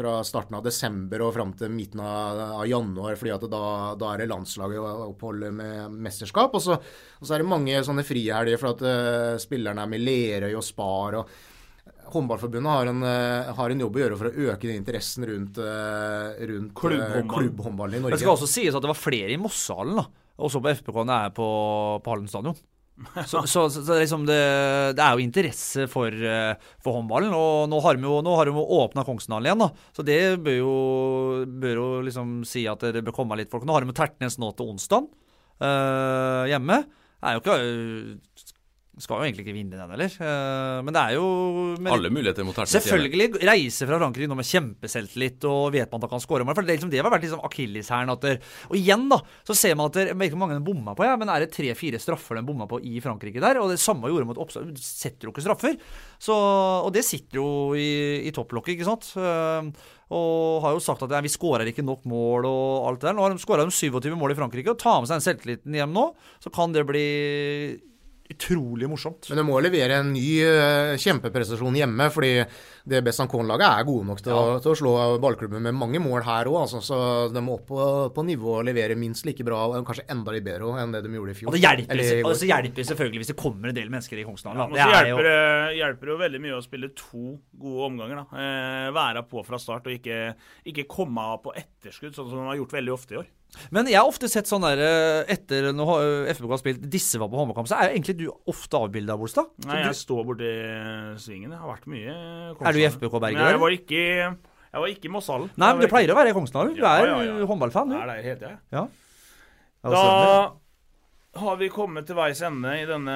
fra starten av desember og fram til midten av, av januar, fordi at da, da er det landslaget med mesterskap. Og så, og så er det mange sånne frihelger for at uh, spillerne er med Lerøy og Spar. og Håndballforbundet har en, eh, har en jobb å gjøre for å øke den interessen rundt, eh, rundt klubbhåndballen Klubbhåndball. i Det skal også sies at det var flere i Mossehallen, da. Også på FPK enn det er på, på Hallen stadion. Så, så, så, så liksom det, det er jo interesse for, eh, for håndballen. Og nå har de jo, nå har de jo åpna Kongsdalen igjen, da. Så det bør jo, bør jo liksom si at det bør komme litt folk. Nå har de jo Tertnes nå til onsdag uh, hjemme. Det er jo ikke skal jo egentlig ikke vinne den heller, uh, men det er jo Alle muligheter mot Tertnes. Selvfølgelig. Reise fra Frankrike nå med kjempeselvtillit og vet man at han kan skåre mål. For det, liksom, det har vært liksom akilleshæren. Og igjen, da, så ser man at det, Jeg vet ikke hvor mange den bomma på, ja, men er det tre-fire straffer den bomma på i Frankrike der? Og det samme gjorde mot Oppstad. Setter jo ikke straffer. Så, og det sitter jo i, i topplokket, ikke sant. Uh, og har jo sagt at ja, vi skårer ikke nok mål og alt det der. Nå har de skåra 27 mål i Frankrike, og tar med seg den selvtilliten hjem nå, så kan det bli utrolig morsomt. Men du må levere en ny uh, kjempeprestasjon hjemme, fordi det Besancon-laget er gode nok til, ja. å, til, å, slå ballklubben med mange mål her òg. Altså, så de må opp på, på, nivå og levere minst like bra, og kanskje enda litt bedre enn det de gjorde i fjor. Og det hjelper, altså, hjelper selvfølgelig hvis det kommer en del mennesker i Kongsdalen. Ja, det hjelper, jo... hjelper jo veldig mye å spille to gode omganger. da. Eh, være på fra start og ikke, ikke komme av på etterskudd, sånn som de har gjort veldig ofte i år. Men jeg har ofte sett sånn der eh, etter når FBK har spilt disse var på håndballkamp, så er jo egentlig du ofte avbilda, Bolstad. Nei, jeg står borti svingen. Det har vært mye Kongsdalen. Er du i FBK Berger? Nei, jeg var ikke, jeg var ikke i Mosshallen. Nei, men du pleier å være i Kongsdalen. Du ja, er ja, ja. håndballfan, du. Nei, det heter jeg. Ja. Da har vi kommet til veis ende i denne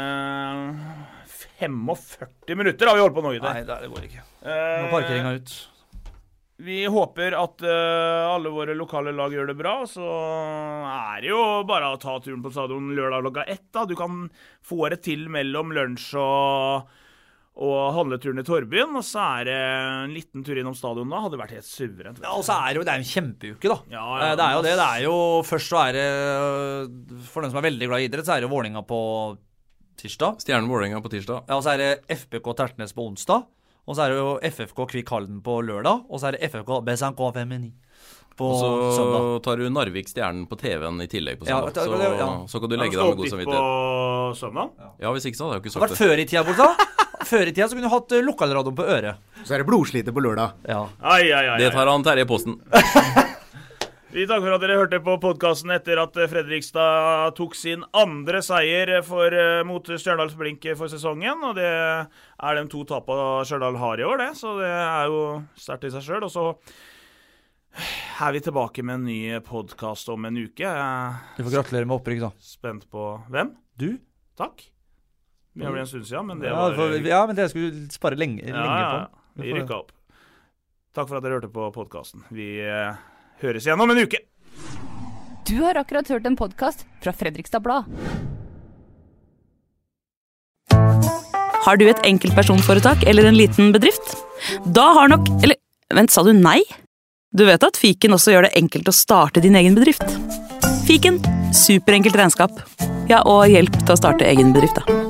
45 minutter har vi holdt på nå, gutter. Nei, det går ikke. Nå parkeringa ut. Vi håper at uh, alle våre lokale lag gjør det bra. Så er det jo bare å ta turen på stadion lørdag klokka ett. da. Du kan få det til mellom lunsj og, og handleturen i Torbyen. Og så er det en liten tur innom stadion da. Hadde vært helt suverent. Ja, og så er det jo det er en kjempeuke, da. Ja, ja, eh, det er jo det. Det er jo Først så er det For den som er veldig glad i idrett, så er det Vålinga på tirsdag. Stjernen Vålinga på tirsdag. Ja, Og så er det FBK Tertnes på onsdag. Og så er det jo FFK Kvikk Halden på lørdag, og så er det FFK BSNK Femini på og så søndag. tar du Narvik Stjernen på TV-en i tillegg på søndag. Ja, så, ja. så, kan du legge deg med god samvittighet. På søndag? Ja, hvis ikke så hadde jeg jo ikke sagt det. Det før i tida, borte. Før i tida så kunne du hatt eh, lokalradioen på øret. Så er det blodslite på lørdag. Ja. Ai, ai, ai, det tar han Terje Posten. Vi takker for at dere hørte på podkasten etter at Fredrikstad tok sin andre seier for, eh, mot Stjørdals Blink for sesongen. Og det er de to tapene Stjørdal har i år, det. Så det er jo sterkt i seg sjøl. Og så er vi tilbake med en ny podkast om en uke. Du får gratulere med opprykk, da. Spent på hvem? Du. Takk. Det blir en stund siden, men det ja, var for, Ja, men det skulle du spare lenge, ja, ja. på. Ja, vi rykka opp. Takk for at dere hørte på podkasten. Vi eh, høres igjen om en uke. Du har akkurat hørt en podkast fra Fredrikstad Blad. Har du et enkeltpersonforetak eller en liten bedrift? Da har nok Eller vent, sa du nei? Du vet at fiken også gjør det enkelt å starte din egen bedrift? Fiken superenkelt regnskap. Ja, og hjelp til å starte egen bedrift, da.